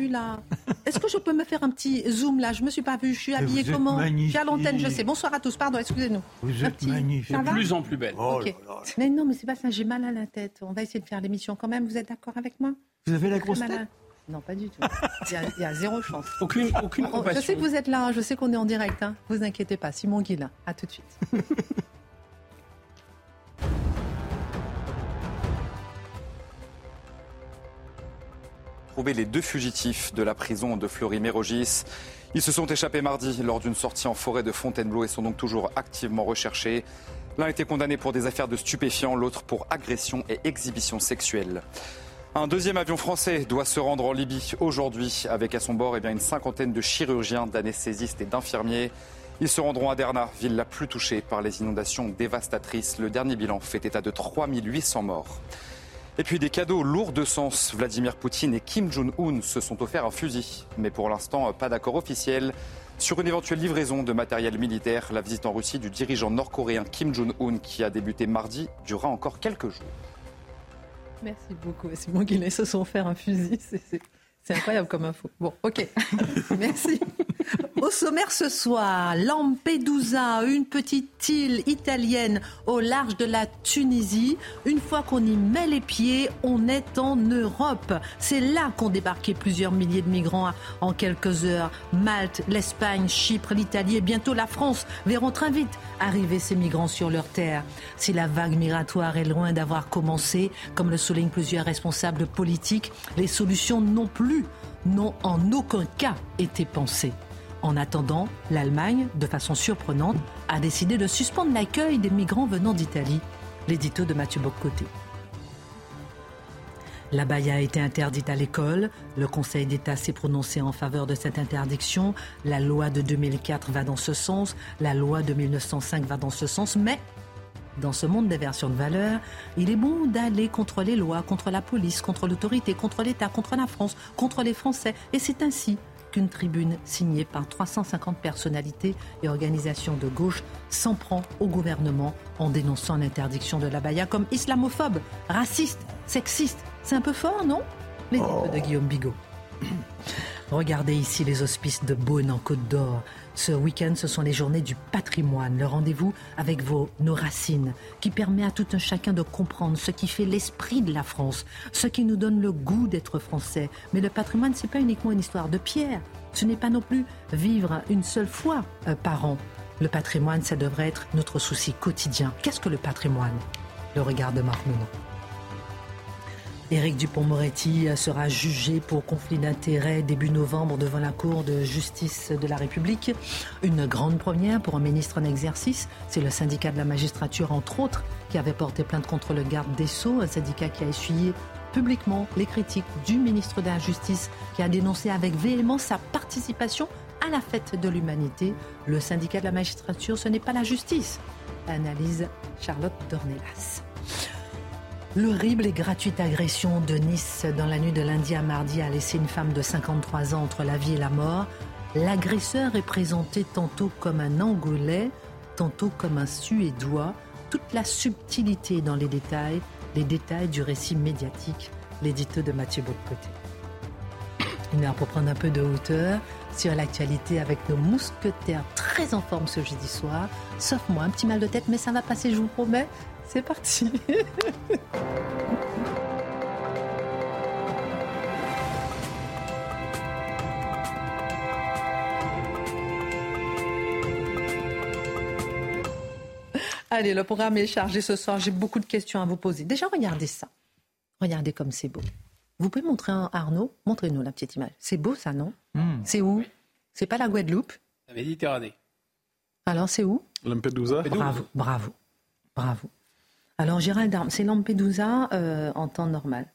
Là. Est-ce que je peux me faire un petit zoom là? Je me suis pas vue. Je suis habillée comment? Je suis à l'antenne, je sais. Bonsoir à tous. Pardon, excusez-nous. Vous êtes magnifique. De plus en plus belle. Oh Ok. là là. Mais non, mais c'est pas ça. J'ai mal à la tête. On va essayer de faire l'émission quand même. Vous êtes d'accord avec moi? Vous avez la grosse à- tête? Non, pas du tout. Il y a, il y a zéro chance. Aucune, aucune Oh, je sais que vous êtes là. hein. Je sais qu'on est en direct. Hein. Vous inquiétez pas. Simon Guillain. À tout de suite. Trouver les deux fugitifs de la prison de Fleury-Mérogis. Ils se sont échappés mardi lors d'une sortie en forêt de Fontainebleau et sont donc toujours activement recherchés. L'un a été condamné pour des affaires de stupéfiants, l'autre pour agression et exhibition sexuelle. Un deuxième avion français doit se rendre en Libye aujourd'hui avec à son bord eh une cinquantaine de chirurgiens, d'anesthésistes et d'infirmiers. Ils se rendront à Derna, ville la plus touchée par les inondations dévastatrices. Le dernier bilan fait état de 3800 morts. Et puis des cadeaux lourds de sens. Vladimir Poutine et Kim Jong-un se sont offerts un fusil. Mais pour l'instant, pas d'accord officiel. Sur une éventuelle livraison de matériel militaire, la visite en Russie du dirigeant nord-coréen Kim Jong-un, qui a débuté mardi, durera encore quelques jours. Merci beaucoup. Simon Guillain se sont offert un fusil. C'est- c'est- incroyable comme info. Bon, ok. Merci. Au sommaire ce soir, Lampedusa, une petite île italienne au large de la Tunisie. Une fois qu'on y met les pieds, on est en Europe. C'est là qu'ont débarqué plusieurs milliers de migrants en quelques heures. Malte, l'Espagne, Chypre, l'Italie et bientôt la France verront très vite arriver ces migrants sur leur terre. Si la vague migratoire est loin d'avoir commencé, comme le soulignent plusieurs responsables politiques, les solutions non plus n'ont en aucun cas été pensées. En attendant, l'Allemagne, de façon surprenante, a décidé de suspendre l'accueil des migrants venant d'Italie. L'édito de Mathieu Boccoté. La baya a été interdite à l'école. Le Conseil d'État s'est prononcé en faveur de cette interdiction. La loi de 2004 va dans ce sens. La loi de 1905 va dans ce sens. Mais dans ce monde des versions de valeurs, il est bon d'aller contre les lois, contre la police, contre l'autorité, contre l'État, contre la France, contre les Français. Et c'est ainsi qu'une tribune signée par 350 personnalités et organisations de gauche s'en prend au gouvernement en dénonçant l'interdiction de la baya comme islamophobe, raciste, sexiste. C'est un peu fort, non? Les de Guillaume Bigot. Regardez ici les hospices de Beaune en Côte d'Or. Ce week-end, ce sont les journées du patrimoine, le rendez-vous avec vos, nos racines, qui permet à tout un chacun de comprendre ce qui fait l'esprit de la France, ce qui nous donne le goût d'être français. Mais le patrimoine, c'est pas uniquement une histoire de pierre. Ce n'est pas non plus vivre une seule fois euh, par an. Le patrimoine, ça devrait être notre souci quotidien. Qu'est-ce que le patrimoine? Le regard de Marc. Éric Dupont-Moretti sera jugé pour conflit d'intérêts début novembre devant la Cour de justice de la République. Une grande première pour un ministre en exercice. C'est le syndicat de la magistrature, entre autres, qui avait porté plainte contre le garde des Sceaux, un syndicat qui a essuyé publiquement les critiques du ministre de la Justice, qui a dénoncé avec véhémence sa participation à la fête de l'humanité. Le syndicat de la magistrature, ce n'est pas la justice. Analyse Charlotte Dornelas. L'horrible et gratuite agression de Nice dans la nuit de lundi à mardi a laissé une femme de 53 ans entre la vie et la mort. L'agresseur est présenté tantôt comme un Angolais, tantôt comme un Suédois. Toute la subtilité dans les détails, les détails du récit médiatique, l'édito de Mathieu Bocoté. Une heure pour prendre un peu de hauteur sur l'actualité avec nos mousquetaires très en forme ce jeudi soir. Sauf moi, un petit mal de tête, mais ça va passer, je vous promets. C'est parti. Allez, le programme est chargé ce soir. J'ai beaucoup de questions à vous poser. Déjà, regardez ça. Regardez comme c'est beau. Vous pouvez montrer un Arnaud Montrez-nous la petite image. C'est beau ça, non C'est où C'est pas la Guadeloupe La Méditerranée. Alors, c'est où Lampedusa Bravo, bravo, bravo. Alors, Gérald Darm, c'est Lampedusa euh, en temps normal.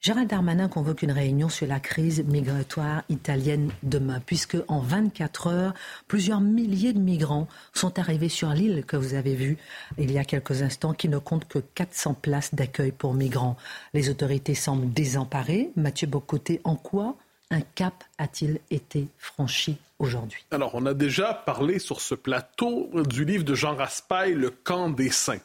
Gérald Darmanin convoque une réunion sur la crise migratoire italienne demain, puisque en 24 heures, plusieurs milliers de migrants sont arrivés sur l'île que vous avez vue il y a quelques instants, qui ne compte que 400 places d'accueil pour migrants. Les autorités semblent désemparées. Mathieu Bocoté, en quoi un cap a-t-il été franchi aujourd'hui? Alors, on a déjà parlé sur ce plateau du livre de Jean Raspail, Le camp des saints.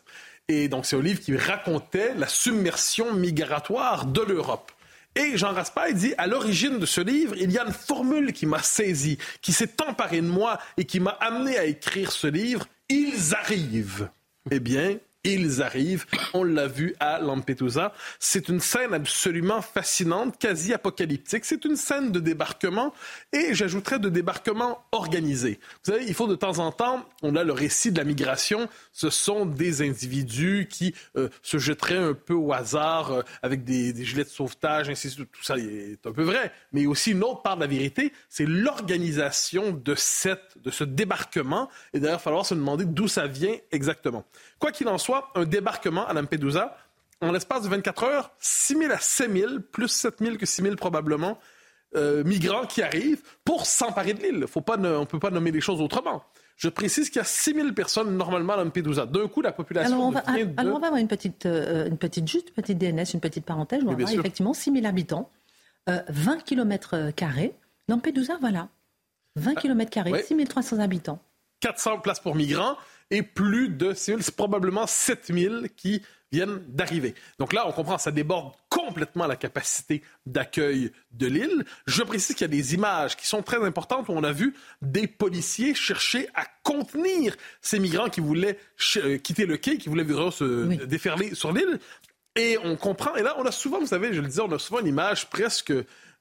Et donc, c'est un livre qui racontait la submersion migratoire de l'Europe. Et Jean Raspail dit, à l'origine de ce livre, il y a une formule qui m'a saisi, qui s'est emparée de moi et qui m'a amené à écrire ce livre. Ils arrivent. Eh bien, ils arrivent. On l'a vu à Lampedusa. C'est une scène absolument fascinante, quasi apocalyptique. C'est une scène de débarquement et j'ajouterais de débarquement organisé. Vous savez, il faut de temps en temps, on a le récit de la migration. Ce sont des individus qui euh, se jetteraient un peu au hasard euh, avec des, gilets de sauvetage, ainsi de suite. Tout ça est un peu vrai. Mais aussi une autre part de la vérité, c'est l'organisation de, cette, de ce débarquement. Et d'ailleurs, il va falloir se demander d'où ça vient exactement. Quoi qu'il en soit, un débarquement à Lampedusa, en l'espace de 24 heures, 6 000 à 7 000, plus 7 000 que 6 000 probablement, euh, migrants qui arrivent pour s'emparer de l'île. on ne peut pas nommer les choses autrement. Je précise qu'il y a 6 000 personnes normalement à Lampedusa. D'un coup, la population alors on, va, de... alors on va avoir une petite, euh, une petite, juste une petite DNS, une petite parenthèse. On va avoir effectivement 6 000 habitants, euh, 20 km carrés. Lampedusa, voilà. 20 km carrés, 6 300 habitants. 400 places pour migrants et plus de 6 000, c'est probablement 7 000 qui viennent d'arriver. Donc là, on comprend, ça déborde complètement la capacité d'accueil de l'île. Je précise qu'il y a des images qui sont très importantes où on a vu des policiers chercher à contenir ces migrants qui voulaient euh, quitter le quai, qui voulaient se déferler sur l'île. Et on comprend, et là, on a souvent, vous savez, je le disais, on a souvent une image presque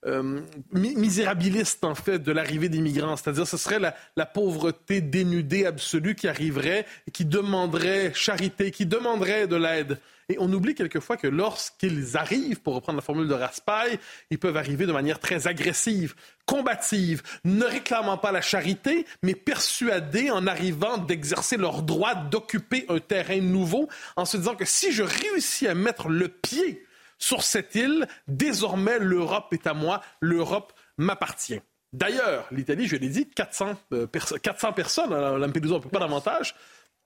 euh, misérabiliste, en fait, de l'arrivée des migrants. C'est-à-dire, ce serait la, la, pauvreté dénudée absolue qui arriverait, qui demanderait charité, qui demanderait de l'aide. Et on oublie quelquefois que lorsqu'ils arrivent, pour reprendre la formule de Raspail, ils peuvent arriver de manière très agressive, combative, ne réclamant pas la charité, mais persuadés en arrivant d'exercer leur droit d'occuper un terrain nouveau, en se disant que si je réussis à mettre le pied sur cette île, désormais l'Europe est à moi, l'Europe m'appartient. D'ailleurs, l'Italie, je l'ai dit, 400, 400 euh, personnes à Lampedusa, un peu pas davantage,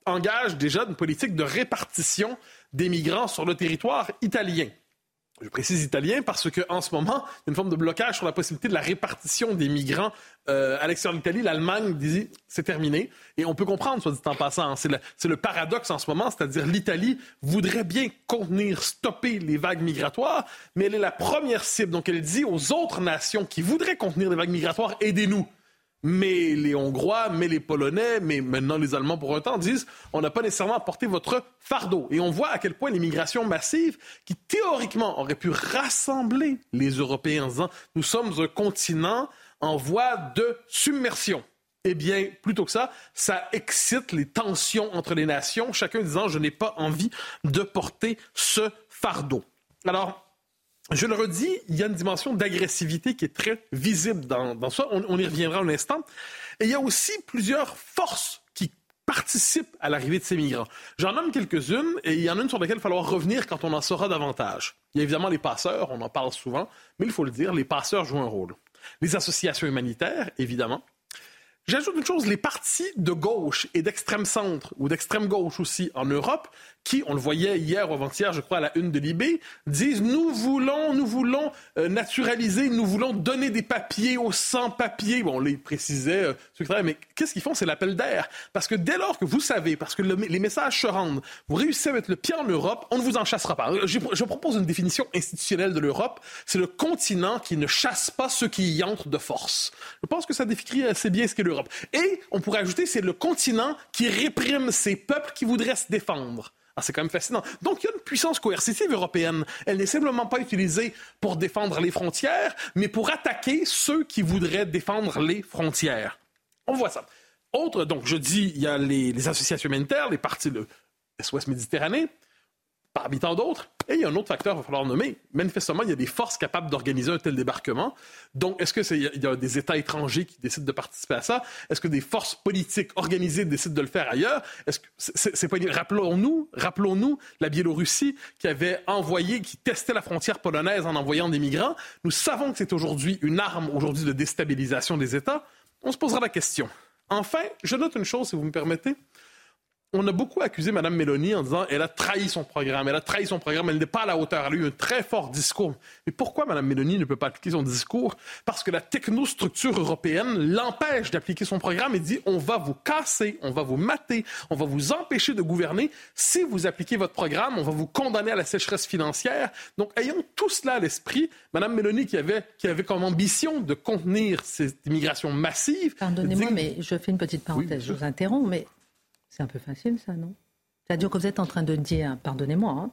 engage déjà une politique de répartition des migrants sur le territoire italien. Je précise italien parce qu'en ce moment, il y a une forme de blocage sur la possibilité de la répartition des migrants euh, à l'extérieur de l'Italie. L'Allemagne dit c'est terminé. Et on peut comprendre, soit dit en passant, hein. c'est le, le, paradoxe en ce moment, c'est-à-dire l'Italie voudrait bien contenir, stopper les vagues migratoires, mais elle est la première cible. Donc elle dit aux autres nations qui voudraient contenir les vagues migratoires, aidez-nous mais les Hongrois, mais les Polonais, mais maintenant les Allemands pour temps disent on n'a pas nécessairement apporté votre fardeau. Et on voit à quel point l'immigration massive, qui théoriquement aurait pu rassembler les Européens en disant nous sommes un continent en voie de submersion. Eh bien, plutôt que ça, ça excite les tensions entre les nations, chacun disant je n'ai pas envie de porter ce fardeau. Alors, je le redis, il y a une dimension d'agressivité qui est très visible dans, ça. On, y reviendra un instant. Et il y a aussi plusieurs forces qui participent à l'arrivée de ces migrants. J'en nomme quelques-unes et il y en a une sur laquelle il va falloir revenir quand on en saura davantage. Il y a évidemment les passeurs, on en parle souvent, mais il faut le dire, les passeurs jouent un rôle. Les associations humanitaires, évidemment. J'ajoute une chose, les partis de gauche et d'extrême centre, ou d'extrême gauche aussi en Europe, qui, on le voyait hier ou avant-hier, je crois, à la une de Libé, disent nous voulons, nous voulons euh, naturaliser, nous voulons donner des papiers aux sans-papiers. Bon, on les précisait, euh, mais qu'est-ce qu'ils font? C'est l'appel d'air. Parce que dès lors que vous savez, parce que les messages se rendent, vous réussissez à mettre le pied en Europe, on ne vous en chassera pas. Je, je propose une définition institutionnelle de l'Europe. C'est le continent qui ne chasse pas ceux qui y entrent de force. Je pense que ça décrit assez bien ce qu'est l'Europe. Et on pourrait ajouter, c'est le continent qui réprime ces peuples qui voudraient se défendre. Ah, c'est quand même fascinant. Donc, il y a une puissance coercitive européenne. Elle n'est simplement pas utilisée pour défendre les frontières, mais pour attaquer ceux qui voudraient défendre les frontières. On voit ça. Autre, donc, je dis, il y a les, associations humanitaires, les partis de SOS Méditerranée. Parmi tant d'autres. Et il y a un autre facteur qu'il va falloir nommer. Manifestement, il y a des forces capables d'organiser un tel débarquement. Donc, est-ce qu'il y a des États étrangers qui décident de participer à ça? Est-ce que des forces politiques organisées décident de le faire ailleurs? Est-ce rappelons-nous, rappelons-nous la Biélorussie qui avait envoyé, qui testait la frontière polonaise en envoyant des migrants. Nous savons que c'est aujourd'hui une arme aujourd'hui de déstabilisation des États. On se posera la question. Enfin, je note une chose, si vous me permettez on a beaucoup accusé Mme Mélanie en disant elle a trahi son programme, elle a trahi son programme, elle n'est pas à la hauteur. Elle a eu un très fort discours. Mais pourquoi Mme Mélanie ne peut pas appliquer son discours? Parce que la technostructure européenne l'empêche d'appliquer son programme et dit on va vous casser, on va vous mater, on va vous empêcher de gouverner. Si vous appliquez votre programme, on va vous condamner à la sécheresse financière. Donc, ayons tout cela à l'esprit. Mme Mélanie, qui avait, qui avait comme ambition de contenir cette immigration massive. Pardonnez-moi, mais je fais une petite parenthèse, je vous interromps, mais c'est un peu facile, ça, non? C'est-à-dire que vous êtes en train de dire, pardonnez-moi, hein,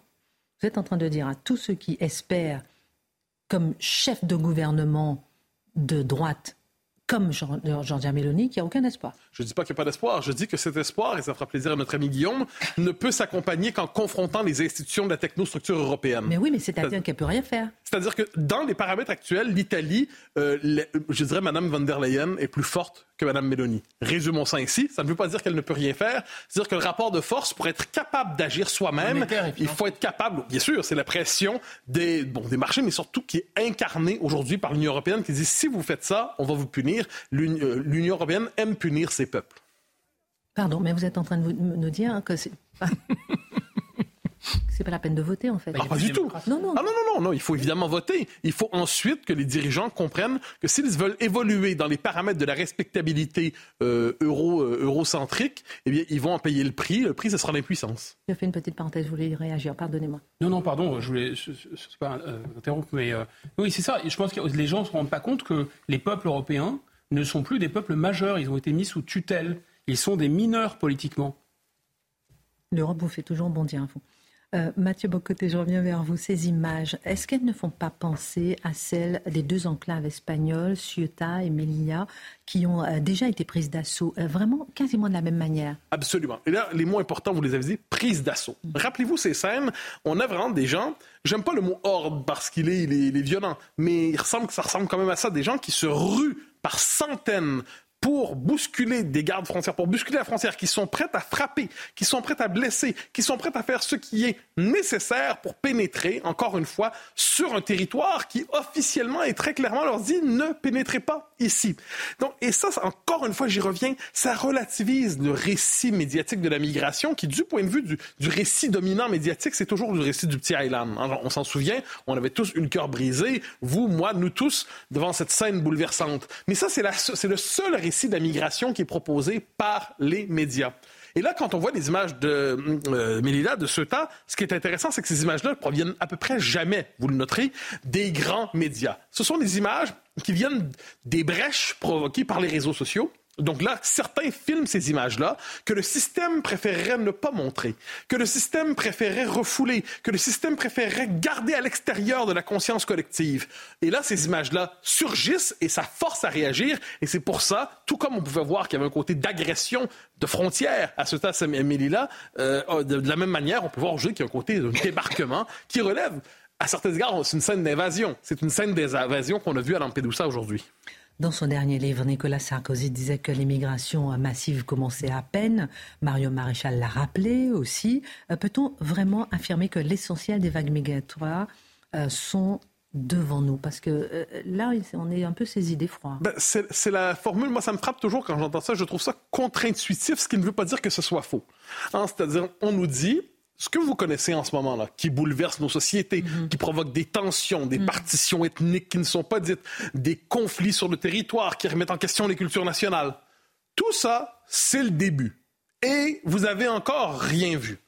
vous êtes en train de dire à tous ceux qui espèrent, comme chef de gouvernement de droite, comme Georgia Meloni, qu'il n'y a aucun espoir. Je ne dis pas qu'il n'y a pas d'espoir. Je dis que cet espoir, et ça fera plaisir à notre ami Guillaume, ne peut s'accompagner qu'en confrontant les institutions de la technostructure européenne. Mais oui, mais c'est-à-dire qu'elle ne peut rien faire. C'est-à-dire que dans les paramètres actuels, l'Italie, euh, je dirais Mme von der Leyen est plus forte que Mme Meloni. Résumons ça ici. Ça ne veut pas dire qu'elle ne peut rien faire. C'est-à-dire que le rapport de force, pour être capable d'agir soi-même, il faut être capable, bien sûr, c'est la pression des, bon, des marchés, mais surtout qui est incarnée aujourd'hui par l'Union européenne qui dit si vous faites ça, on va vous punir. Euh, L'Union européenne aime punir ses peuples. Pardon, mais vous êtes en train de nous dire que c'est c'est pas la peine de voter en fait. Ah, pas du tout. Non non. Ah, non, non, non, non, il faut évidemment voter. Il faut ensuite que les dirigeants comprennent que s'ils veulent évoluer dans les paramètres de la respectabilité euh, euro, euh, eurocentrique, eh bien, ils vont en payer le prix. Le prix, ce sera l'impuissance. Je fais une petite parenthèse, je voulais réagir, pardonnez-moi. Non, non, pardon, je voulais, je, sais pas euh, interrompre, mais oui, c'est ça. Je pense que les gens ne se rendent pas compte que les peuples européens ne sont plus des peuples majeurs. Ils ont été mis sous tutelle. Ils sont des mineurs politiquement. L'Europe vous fait toujours bondir, vous. Euh, Mathieu Bocoté, je reviens vers vous. Ces images, est-ce qu'elles ne font pas penser à celles des deux enclaves espagnoles, Ceuta et Melilla, qui ont euh, déjà été prises d'assaut, euh, vraiment quasiment de la même manière? Absolument. Et là, les mots importants, vous les avez dit, prise d'assaut. Mm. Rappelez-vous ces scènes, on a vraiment des gens, j'aime pas le mot horde parce qu'il est, il est, violent, mais il ressemble, ça ressemble quand même à ça, des gens qui se ruent par centaines pour bousculer des gardes frontières, pour bousculer la frontière, qui sont prêtes à frapper, qui sont prêtes à blesser, qui sont prêtes à faire ce qui est nécessaire pour pénétrer, encore une fois, sur un territoire qui officiellement et très clairement leur dit ne pénétrez pas ici. Donc, et ça, encore une fois, j'y reviens, ça relativise le récit médiatique de la migration qui, du point de vue du, du récit dominant médiatique, c'est toujours le récit du petit island. on s'en souvient, on avait tous eu le cœur brisé, vous, moi, nous tous, devant cette scène bouleversante. Mais ça, c'est le seul récit de la migration qui est proposé par les médias. Et là, quand on voit les images de euh, Mélida, de Ceuta, ce qui est intéressant, c'est que ces images-là proviennent à peu près jamais, vous le noterez, des grands médias. Ce sont des images qui viennent des brèches provoquées par les réseaux sociaux donc là, certains filment ces images-là que le système préférerait ne pas montrer, que le système préférerait refouler, que le système préférerait garder à l'extérieur de la conscience collective. Et là, ces images-là surgissent et ça force à réagir. Et c'est pour ça, tout comme on pouvait voir qu'il y avait un côté d'agression de frontières à ce tas là euh, de, la même manière, on peut voir aujourd'hui qu'il y a un côté de débarquement qui relève, à certains égards, c'est une scène d'invasion. C'est une scène d'invasion qu'on a vue à Lampedusa aujourd'hui. Dans son dernier livre, Nicolas Sarkozy disait que l'immigration massive commençait à peine. Mario Maréchal l'a rappelé aussi. Euh, peut-on vraiment affirmer que l'essentiel des vagues migratoires euh, sont devant nous? Parce que euh, là, on est un peu saisi d'effroi. Ben, c'est la formule, moi, ça me frappe toujours quand j'entends ça. Je trouve ça contre-intuitif, ce qui ne veut pas dire que ce soit faux. Hein, c'est-à-dire, on nous dit, ce que vous connaissez en ce moment-là, qui bouleverse nos sociétés, mhm. qui provoque des tensions, des mhm. partitions ethniques qui ne sont pas dites, des conflits sur le territoire qui remettent en question les cultures nationales, tout ça, c'est le début. Et vous avez encore rien vu.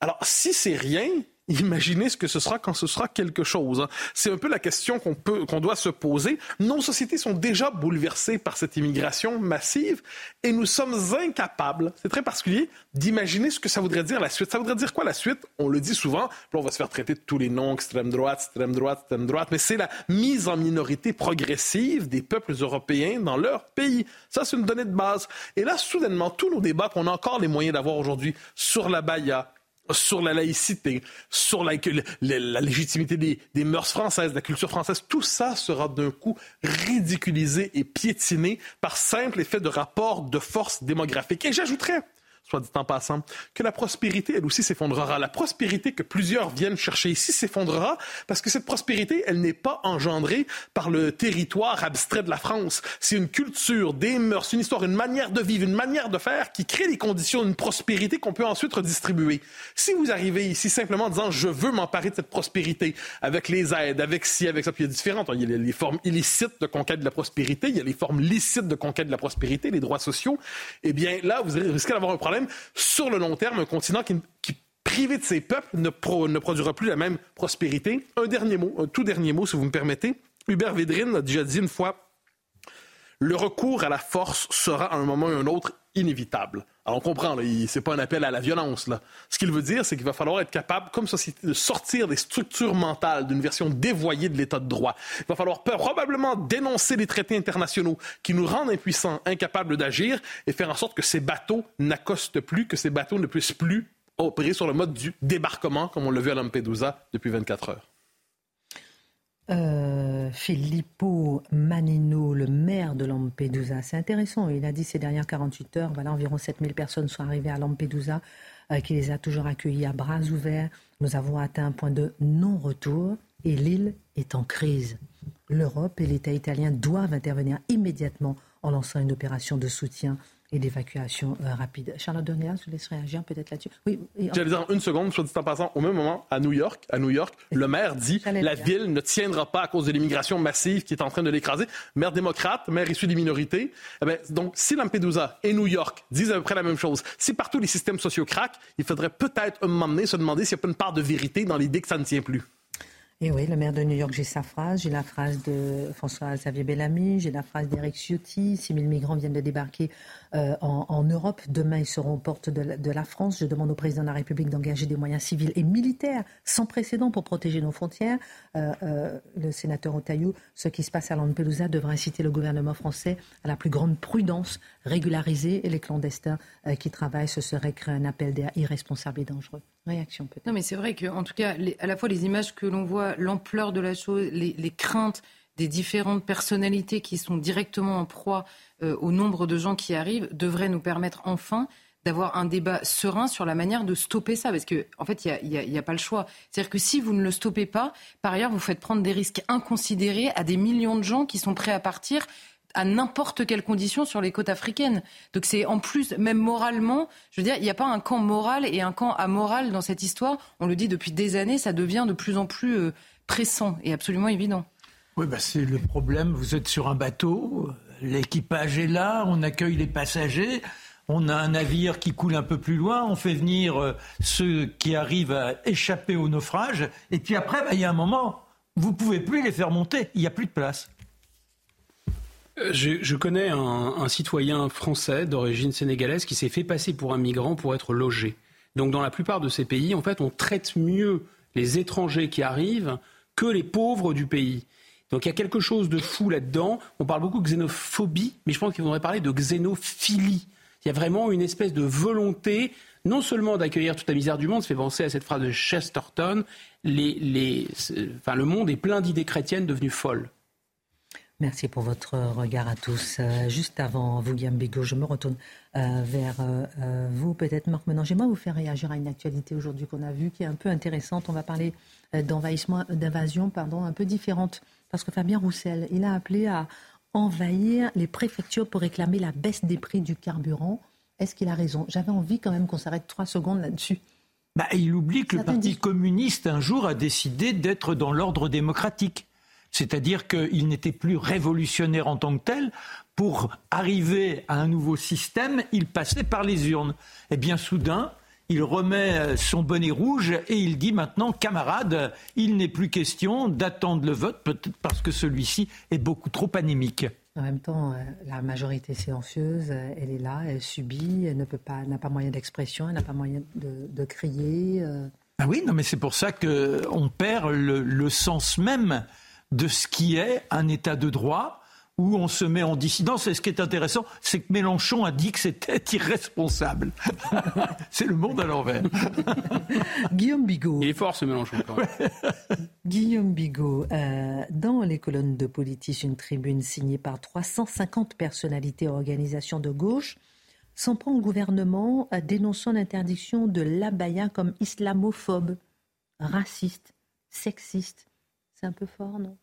Alors, si c'est rien, Imaginez ce que ce sera quand ce sera quelque chose. Hein. C'est un peu la question qu'on peut, qu'on doit se poser. Nos sociétés sont déjà bouleversées par cette immigration massive et nous sommes incapables, c'est très particulier, d'imaginer ce que ça voudrait dire la suite. Ça voudrait dire quoi la suite? On le dit souvent, puis on va se faire traiter de tous les noms, extrême droite, extrême droite, extrême droite, mais c'est la mise en minorité progressive des peuples européens dans leur pays. Ça, c'est une donnée de base. Et là, soudainement, tous nos débats qu'on a encore les moyens d'avoir aujourd'hui sur la Baïa, sur la laïcité, sur la, légitimité des, des, mœurs françaises, de la culture française, tout ça sera d'un coup ridiculisé et piétiné par simple effet de rapport de force démographique. Et j'ajouterais, soit dit en passant, que la prospérité, elle aussi s'effondrera. La prospérité que plusieurs viennent chercher ici s'effondrera parce que cette prospérité, elle n'est pas engendrée par le territoire abstrait de la France. C'est une culture, des mœurs, une histoire, une manière de vivre, une manière de faire qui crée les conditions d'une prospérité qu'on peut ensuite redistribuer. Si vous arrivez ici simplement en disant je veux m'emparer de cette prospérité avec les aides, avec ci, avec ça, puis il y a différentes. Il y a les formes illicites de conquête de la prospérité, il y a les formes licites de conquête de la prospérité, les droits sociaux. Eh bien, là, vous risquez d'avoir un problème sur le long terme, un continent qui, privé de ses peuples, ne, produira plus la même prospérité. Un dernier mot, un tout dernier mot, si vous me permettez. Hubert Védrine a déjà dit une fois le recours à la force sera à un moment ou à un autre inévitable. Alors on comprend, ce n'est pas un appel à la violence. Ce qu'il veut dire, c'est qu'il va falloir être capable, comme société, de sortir des structures mentales d'une version dévoyée de l'état de droit. Il va falloir probablement dénoncer les traités internationaux qui nous rendent impuissants, incapables d'agir, et faire en sorte que ces bateaux n'accostent plus, que ces bateaux ne puissent plus opérer sur le mode du débarquement, comme on l'a vu à Lampedusa depuis 24 heures. Euh, Filippo Manino, le maire de Lampedusa. C'est intéressant. Il a dit ces dernières 48 heures, voilà, environ 7000 personnes sont arrivées à Lampedusa, euh, qui les a toujours accueillis à bras ouverts. Nous avons atteint un point de non-retour et l'île est en crise. L'Europe et l'État italien doivent intervenir immédiatement en lançant une opération de soutien et d'évacuation euh, rapide. Charlotte Dornelas, je vous laisse réagir peut-être là-dessus. Oui. J'allais dire en une seconde, soit dit en passant, au même moment, à New York, à New York, le maire dit la ville ne tiendra pas à cause de l'immigration massive qui est en train de l'écraser. Maire démocrate, maire issu des minorités. Eh bien, donc, si Lampedusa et New York disent à peu près la même chose, si partout les systèmes sociaux craquent, il faudrait peut-être un moment donné se demander s'il n'y a pas une part de vérité dans l'idée que ça ne tient plus. Et oui, le maire de New York, j'ai sa phrase, j'ai la phrase de François-Xavier Bellamy, j'ai la phrase d'Eric Ciotti, 6 000 migrants viennent de débarquer euh, en, Europe, demain ils seront aux portes de la, France. Je demande au président de la République d'engager des moyens civils et militaires sans précédent pour protéger nos frontières. Euh, euh, le sénateur Otaillou, ce qui se passe à Lampedusa devrait inciter le gouvernement français à la plus grande prudence, régulariser les clandestins qui travaillent. Ce serait créer un appel d'air irresponsable et dangereux. Réaction peut-être. Non mais c'est vrai qu'en tout cas, à la fois les images que l'on voit, l'ampleur de la chose, les, craintes des différentes personnalités qui sont directement en proie euh, au nombre de gens qui arrivent devraient nous permettre enfin d'avoir un débat serein sur la manière de stopper ça. Parce qu'en en fait, il n'y a, pas le choix. C'est-à-dire que si vous ne le stoppez pas, par ailleurs, vous faites prendre des risques inconsidérés à des millions de gens qui sont prêts à partir à n'importe quelle condition sur les côtes africaines. Donc c'est en plus, même moralement, je veux dire, il n'y a pas un camp moral et un camp amoral dans cette histoire. On le dit depuis des années, ça devient de plus en plus euh, pressant et absolument évident. Oui, bah c'est le problème. Vous êtes sur un bateau, l'équipage est là, on accueille les passagers. On a un navire qui coule un peu plus loin, on fait venir euh, ceux qui arrivent à échapper au naufrage, et puis après, bah, il y a un moment, vous pouvez plus les faire monter, il n'y a plus de place. Euh, je, connais un, citoyen français d'origine sénégalaise qui s'est fait passer pour un migrant pour être logé. Donc dans la plupart de ces pays, en fait, on traite mieux les étrangers qui arrivent que les pauvres du pays. Donc il y a quelque chose de fou là-dedans. On parle beaucoup de xénophobie, mais je pense qu'il faudrait parler de xénophilie. Il y a vraiment une espèce de volonté, non seulement d'accueillir toute la misère du monde, ça fait penser à cette phrase de Chesterton, le monde est plein d'idées chrétiennes devenues folles. Merci pour votre regard à tous. Euh, juste avant vous, Guillaume Bigot, je me retourne euh, vers euh, vous, peut-être Marc Menon. J'aimerais vous faire réagir à une actualité aujourd'hui qu'on a vue qui est un peu intéressante. On va parler d'invasion, pardon, un peu différente. Parce que Fabien Roussel, il a appelé à envahir les préfectures pour réclamer la baisse des prix du carburant. Est-ce qu'il a raison? J'avais envie quand même qu'on s'arrête trois secondes là-dessus. Bah, il oublie que le Parti communiste, un jour, a décidé d'être dans l'ordre démocratique. C'est-à-dire qu'il n'était plus révolutionnaire en tant que tel. Pour arriver à un nouveau système, il passait par les urnes. Et bien soudain, il remet son bonnet rouge et il dit maintenant, camarades, il n'est plus question d'attendre le vote, peut-être parce que celui-ci est beaucoup trop anémique. En même temps, euh, la majorité silencieuse, euh, elle est là, elle subit, elle ne peut pas, n'a pas moyen d'expression, elle n'a pas moyen de, crier. Euh. Ah oui, non, mais c'est pour ça qu'on perd le, le sens même de ce qui est un état de droit où on se met en dissidence. Et ce qui est intéressant, c'est que Mélenchon a dit que c'était irresponsable. c'est le monde à l'envers. Guillaume Bigot. Il est fort ce Mélenchon. Quand même. Guillaume Bigot, euh, dans les colonnes de Politis, une tribune signée par 350 personnalités et organisations de gauche s'en prend au gouvernement dénonçant l'interdiction de l'abaya comme islamophobe, raciste, sexiste. C'est un peu fort, non?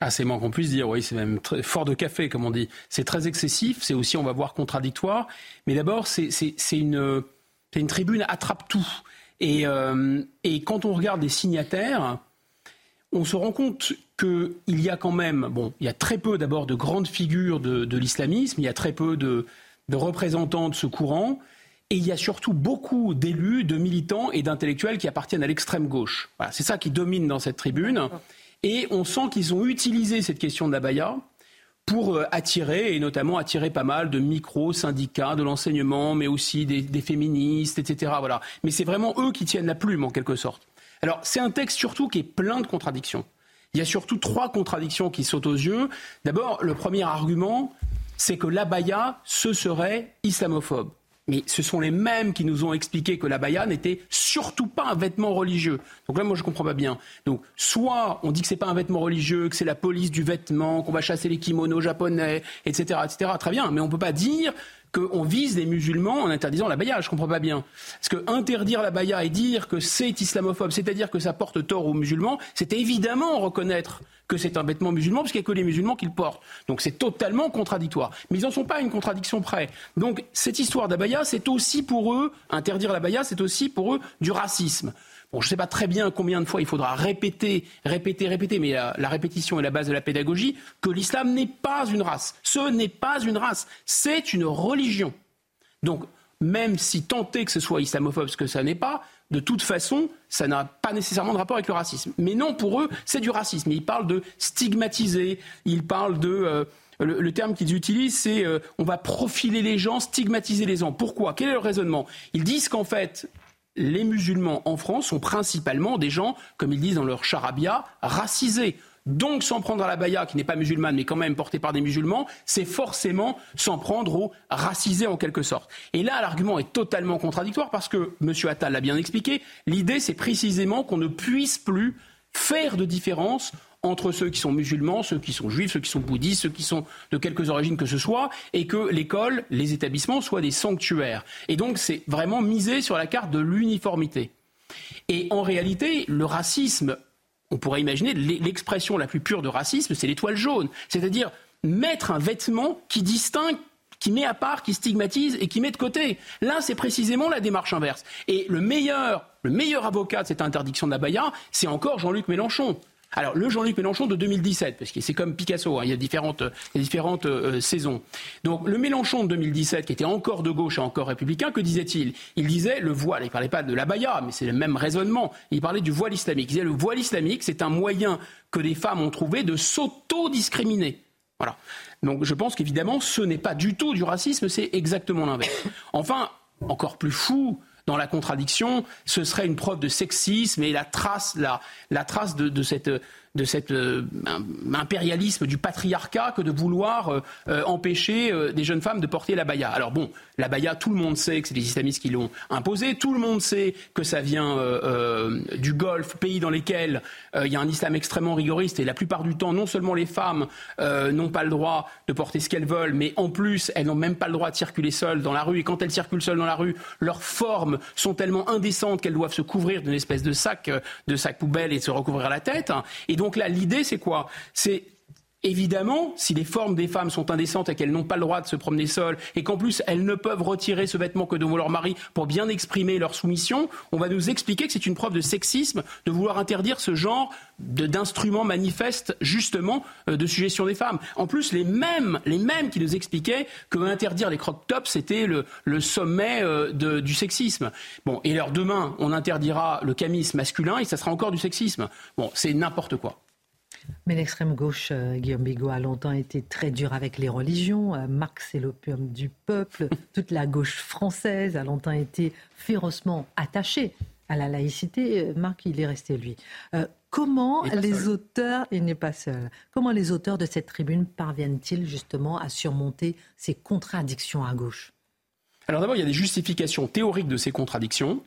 Ah, c'est moins qu'on puisse dire, oui, c'est même très fort de café, comme on dit. C'est très excessif, c'est aussi, on va voir, contradictoire. Mais d'abord, c'est une, une tribune attrape-tout. Et, euh, et quand on regarde les signataires, on se rend compte qu'il y a quand même, bon, il y a très peu d'abord de grandes figures de, de l'islamisme, il y a très peu de, de représentants de ce courant. Et il y a surtout beaucoup d'élus, de militants et d'intellectuels qui appartiennent à l'extrême gauche. Voilà, c'est ça qui domine dans cette tribune. Et on sent qu'ils ont utilisé cette question de l'abaya pour euh, attirer, et notamment attirer pas mal de micro-syndicats de l'enseignement, mais aussi des, des, féministes, etc. Voilà. Mais c'est vraiment eux qui tiennent la plume, en quelque sorte. Alors, c'est un texte surtout qui est plein de contradictions. Il y a surtout trois contradictions qui sautent aux yeux. D'abord, le premier argument, c'est que l'abaya, ce serait islamophobe. Mais ce sont les mêmes qui nous ont expliqué que l'abaya n'était surtout pas un vêtement religieux. Donc là, moi, je comprends pas bien. Donc, soit on dit que c'est pas un vêtement religieux, que c'est la police du vêtement, qu'on va chasser les kimonos japonais, etc., etc. Très bien. Mais on ne peut pas dire qu'on vise les musulmans en interdisant la baya. Je comprends pas bien. Parce que interdire la baya et dire que c'est islamophobe, c'est-à-dire que ça porte tort aux musulmans, c'est évidemment reconnaître que c'est un vêtement musulman, parce qu'il n'y a que les musulmans qui le portent. Donc c'est totalement contradictoire. Mais ils n'en sont pas à une contradiction près. Donc cette histoire d'abaya, c'est aussi pour eux, interdire la baya, c'est aussi pour eux du racisme. Bon, je ne sais pas très bien combien de fois il faudra répéter, répéter, répéter, mais la, répétition est la base de la pédagogie, que l'islam n'est pas une race. Ce n'est pas une race, c'est une religion. Donc, même si tenter que ce soit islamophobe, ce que ça n'est pas, de toute façon, ça n'a pas nécessairement de rapport avec le racisme. Mais non, pour eux, c'est du racisme. Ils parlent de stigmatiser, ils parlent de... Euh, le, terme qu'ils utilisent, c'est euh, on va profiler les gens, stigmatiser les gens. Pourquoi? Quel est le raisonnement? Ils disent qu'en fait, les musulmans en France sont principalement des gens, comme ils disent dans leur charabia, racisés. Donc s'en prendre à la baya, qui n'est pas musulmane, mais quand même portée par des musulmans, c'est forcément s'en prendre aux racisés en quelque sorte. Et là, l'argument est totalement contradictoire parce que, M. Attal l'a bien expliqué, l'idée c'est précisément qu'on ne puisse plus faire de différence entre ceux qui sont musulmans, ceux qui sont juifs, ceux qui sont bouddhistes, ceux qui sont de quelques origines que ce soit, et que l'école, les établissements soient des sanctuaires. Et donc c'est vraiment miser sur la carte de l'uniformité. Et en réalité, le racisme, on pourrait imaginer l'expression la plus pure de racisme, c'est l'étoile jaune. C'est-à-dire mettre un vêtement qui distingue qui met à part, qui stigmatise et qui met de côté. Là, c'est précisément la démarche inverse. Et le meilleur, le meilleur avocat de cette interdiction de la baya, c'est encore Jean-Luc Mélenchon. Alors, le Jean-Luc Mélenchon de 2017, parce que c'est comme Picasso, hein, il y a différentes, différentes euh, saisons. Donc, le Mélenchon de 2017, qui était encore de gauche et encore républicain, que disait-il? Il disait le voile, il ne parlait pas de la baya, mais c'est le même raisonnement, il parlait du voile islamique. Il disait le voile islamique, c'est un moyen que les femmes ont trouvé de s'auto-discriminer. Voilà. Donc, je pense qu'évidemment, ce n'est pas du tout du racisme, c'est exactement l'inverse. Enfin, encore plus fou, dans la contradiction, ce serait une preuve de sexisme et la trace, la, la trace de, de cette de cet euh, impérialisme du patriarcat que de vouloir euh, euh, empêcher des jeunes femmes de porter la baya. Alors bon, la baya, tout le monde sait que c'est les islamistes qui l'ont imposée, tout le monde sait que ça vient du Golfe, pays dans lesquels il y a un islam extrêmement rigoriste et la plupart du temps, non seulement les femmes n'ont pas le droit de porter ce qu'elles veulent, mais en plus, elles n'ont même pas le droit de circuler seules dans la rue. Et quand elles circulent seules dans la rue, leurs formes sont tellement indécentes qu'elles doivent se couvrir d'une espèce de sac, de sac poubelle et se recouvrir la tête. Et donc là, l'idée, c'est quoi? C'est Évidemment, si les formes des femmes sont indécentes et qu'elles n'ont pas le droit de se promener seules et qu'en plus elles ne peuvent retirer ce vêtement que devant leur mari pour bien exprimer leur soumission, on va nous expliquer que c'est une preuve de sexisme de vouloir interdire ce genre d'instruments manifestes justement euh, de suggestion des femmes. En plus, les mêmes, les mêmes qui nous expliquaient que interdire les croc tops c'était le, sommet euh, du sexisme. Bon, et alors demain on interdira le camis masculin et ça sera encore du sexisme. Bon, c'est n'importe quoi. Mais l'extrême gauche, euh, Guillaume Bigot, a longtemps été très dur avec les religions. Euh, Marx est l'opium du peuple. Toute la gauche française a longtemps été férocement attachée à la laïcité. Marc, il est resté lui. comment les auteurs, il n'est pas seul, comment les auteurs de cette tribune parviennent-ils justement à surmonter ces contradictions à gauche? Alors d'abord, il y a des justifications théoriques de ces contradictions.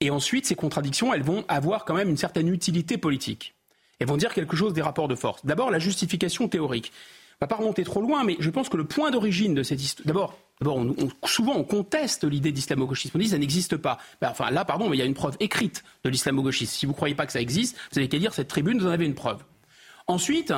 Et ensuite, ces contradictions, elles vont avoir quand même une certaine utilité politique. Elles vont dire quelque chose des rapports de force. D'abord, la justification théorique. On va pas remonter trop loin, mais je pense que le point d'origine de cette histoire. D'abord, D'abord, souvent, on conteste l'idée d'islamo-gauchisme. On dit que ça n'existe pas. Ben, enfin, là, pardon, mais il y a une preuve écrite de l'islamo-gauchisme. Si vous ne croyez pas que ça existe, vous n'avez qu'à lire cette tribune, vous en avez une preuve. Ensuite,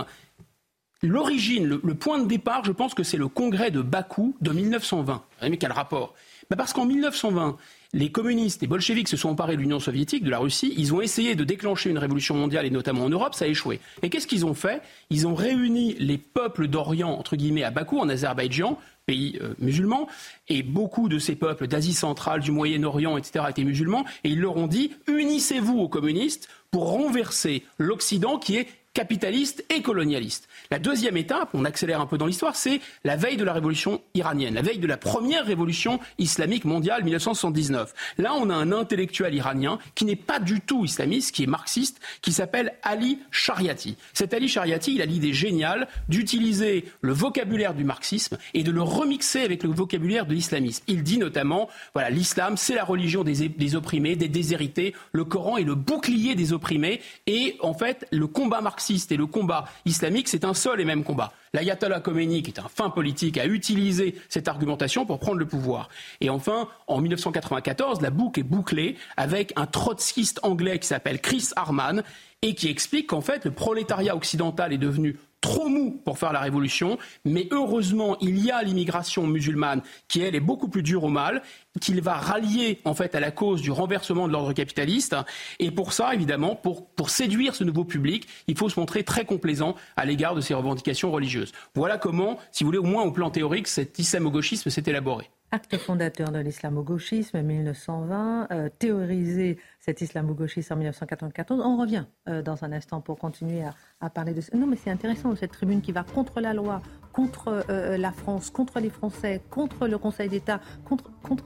l'origine, le, point de départ, je pense que c'est le congrès de Bakou de 1920. Mais quel rapport? Ben, Parce qu'en 1920, les communistes, les bolcheviks se sont emparés de l'Union soviétique, de la Russie. Ils ont essayé de déclencher une révolution mondiale, et notamment en Europe, ça a échoué. Et qu'est-ce qu'ils ont fait? Ils ont réuni les peuples d'Orient, entre guillemets, à Bakou, en Azerbaïdjan, pays euh, musulman, et beaucoup de ces peuples d'Asie centrale, du Moyen-Orient, etc., étaient musulmans, et ils leur ont dit unissez-vous aux communistes pour renverser l'Occident qui est capitaliste et colonialiste. La deuxième étape, on accélère un peu dans l'histoire, c'est la veille de la révolution iranienne, la veille de la première révolution islamique mondiale 1979. Là, on a un intellectuel iranien qui n'est pas du tout islamiste, qui est marxiste, qui s'appelle Ali Shariati. Cet Ali Shariati, il a l'idée géniale d'utiliser le vocabulaire du marxisme et de le remixer avec le vocabulaire de l'islamisme. Il dit notamment, voilà, l'islam, c'est la religion des, des opprimés, des déshérités, le Coran est le bouclier des opprimés, et en fait, le combat marxiste et le combat islamique, c'est un seul et même combat. L'ayatollah Khomeini, qui est un fin politique, a utilisé cette argumentation pour prendre le pouvoir. Et enfin, en 1994, la boucle est bouclée avec un trotskiste anglais qui s'appelle Chris Harman et qui explique qu'en fait, le prolétariat occidental est devenu trop mou pour faire la révolution, mais heureusement, il y a l'immigration musulmane qui, elle, est beaucoup plus dure au mal, qu'il va rallier, en fait, à la cause du renversement de l'ordre capitaliste. Et pour ça, évidemment, pour, pour séduire ce nouveau public, il faut se montrer très complaisant à l'égard de ces revendications religieuses. Voilà comment, si vous voulez, au moins au plan théorique, cet islamo-gauchisme s'est élaboré. Acte fondateur de l'islamo-gauchisme, 1920, euh, théorisé cet islamo-gauchisme en 1994. On revient euh, dans un instant pour continuer à, parler de ça. Non, mais c'est intéressant, cette tribune qui va contre la loi, contre euh, la France, contre les Français, contre le Conseil d'État, contre, contre...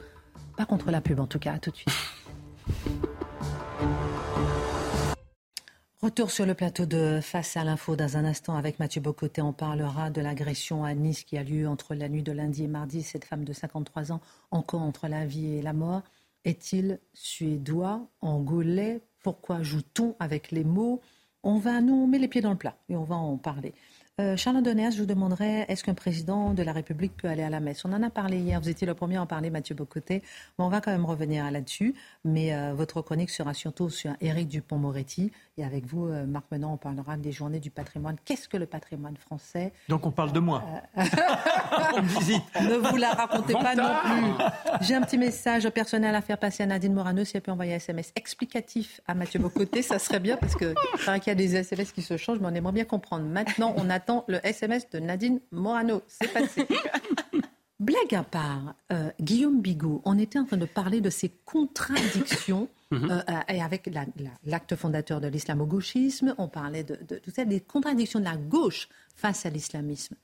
Pas contre la pub en tout cas, à tout de suite. Retour sur le plateau de Face à l'info dans un instant avec Mathieu Bocoté. On parlera de l'agression à Nice qui a lieu entre la nuit de lundi et mardi. Cette femme de 53 ans, encore entre la vie et la mort. Est-il suédois, angolais? Pourquoi joue-t-on avec les mots? On va nous mettre les pieds dans le plat et on va en parler. Euh, Charles je vous demanderais, est-ce qu'un président de la République peut aller à la messe? On en a parlé hier, vous étiez le premier à en parler, Mathieu Bocoté. on va quand même revenir là-dessus, mais euh, votre chronique sera surtout sur Éric Dupont-Moretti. Et avec vous, euh, Marc Menon, on parlera des journées du patrimoine. Qu'est-ce que le patrimoine français? Donc on parle de moi. on visite. Ne vous la racontez pas non plus. J'ai un petit message personnel à faire passer à Nadine Morano, si elle peut envoyer un SMS explicatif à Mathieu Bocoté, ça serait bien, parce que qu'il y a des SMS qui se changent, mais on aimerait bien comprendre. Maintenant, on attend le SMS de Nadine Morano. C'est passé. Blague à part, euh, Guillaume Bigot, on était en train de parler de ces contradictions mhm. euh, et avec l'acte fondateur de l'islamo-gauchisme, on parlait de, tout ça, des contradictions de la gauche face à l'islamisme.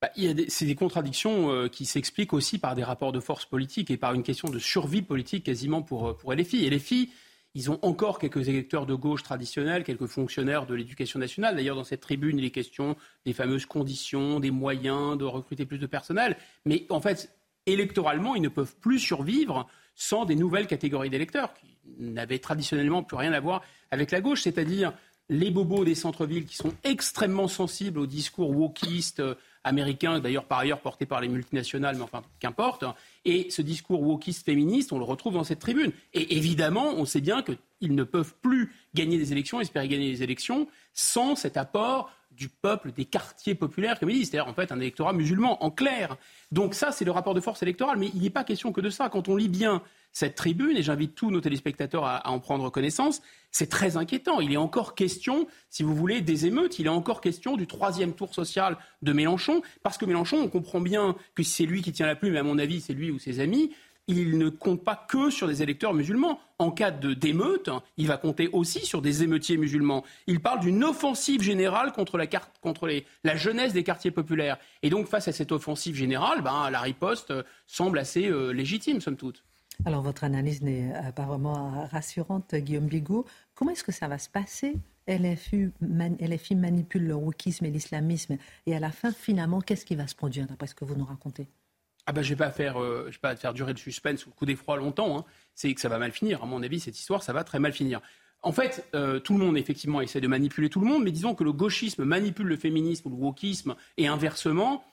Bah, c'est des contradictions euh, qui s'expliquent aussi par des rapports de force politique et par une question de survie politique quasiment pour, pour LFI. Et les filles, ils ont encore quelques électeurs de gauche traditionnels, quelques fonctionnaires de l'éducation nationale. D'ailleurs, dans cette tribune, il est question des fameuses conditions, des moyens de recruter plus de personnel. Mais en fait, électoralement, ils ne peuvent plus survivre sans des nouvelles catégories d'électeurs qui n'avaient traditionnellement plus rien à voir avec la gauche, c'est-à-dire les bobos des centres-villes qui sont extrêmement sensibles au discours wokiste euh, américain, d'ailleurs par ailleurs porté par les multinationales, mais enfin qu'importe. Et ce discours wokiste féministe, on le retrouve dans cette tribune. Et évidemment, on sait bien qu'ils ne peuvent plus gagner des élections, espérer gagner des élections, sans cet apport du peuple, des quartiers populaires, comme ils disent, c'est-à-dire en fait un électorat musulman, en clair. Donc ça, c'est le rapport de force électorale, mais il n'est pas question que de ça. Quand on lit bien cette tribune, et j'invite tous nos téléspectateurs à, en prendre connaissance, c'est très inquiétant. Il est encore question, si vous voulez, des émeutes, il est encore question du troisième tour social de Mélenchon, parce que Mélenchon, on comprend bien que c'est lui qui tient la plume, à mon avis, c'est lui ou ses amis, il ne compte pas que sur des électeurs musulmans. En cas d'émeute, il va compter aussi sur des émeutiers musulmans. Il parle d'une offensive générale contre, la, jeunesse des quartiers populaires. Et donc, face à cette offensive générale, ben, la riposte semble assez euh, légitime, somme toute. Alors, votre analyse n'est euh, pas vraiment rassurante, Guillaume Bigot. Comment est-ce que ça va se passer? LFI manipule le wokisme et l'islamisme. Et à la fin, finalement, qu'est-ce qui va se produire, d'après ce que vous nous racontez? Ah ben, je ne vais, pas faire, euh, vais pas faire durer le suspense ou le coup d'effroi longtemps. Hein. C'est que ça va mal finir. À mon avis, cette histoire, ça va très mal finir. En fait, euh, tout le monde, effectivement, essaie de manipuler tout le monde, mais disons que le gauchisme manipule le féminisme ou le wokisme, et inversement,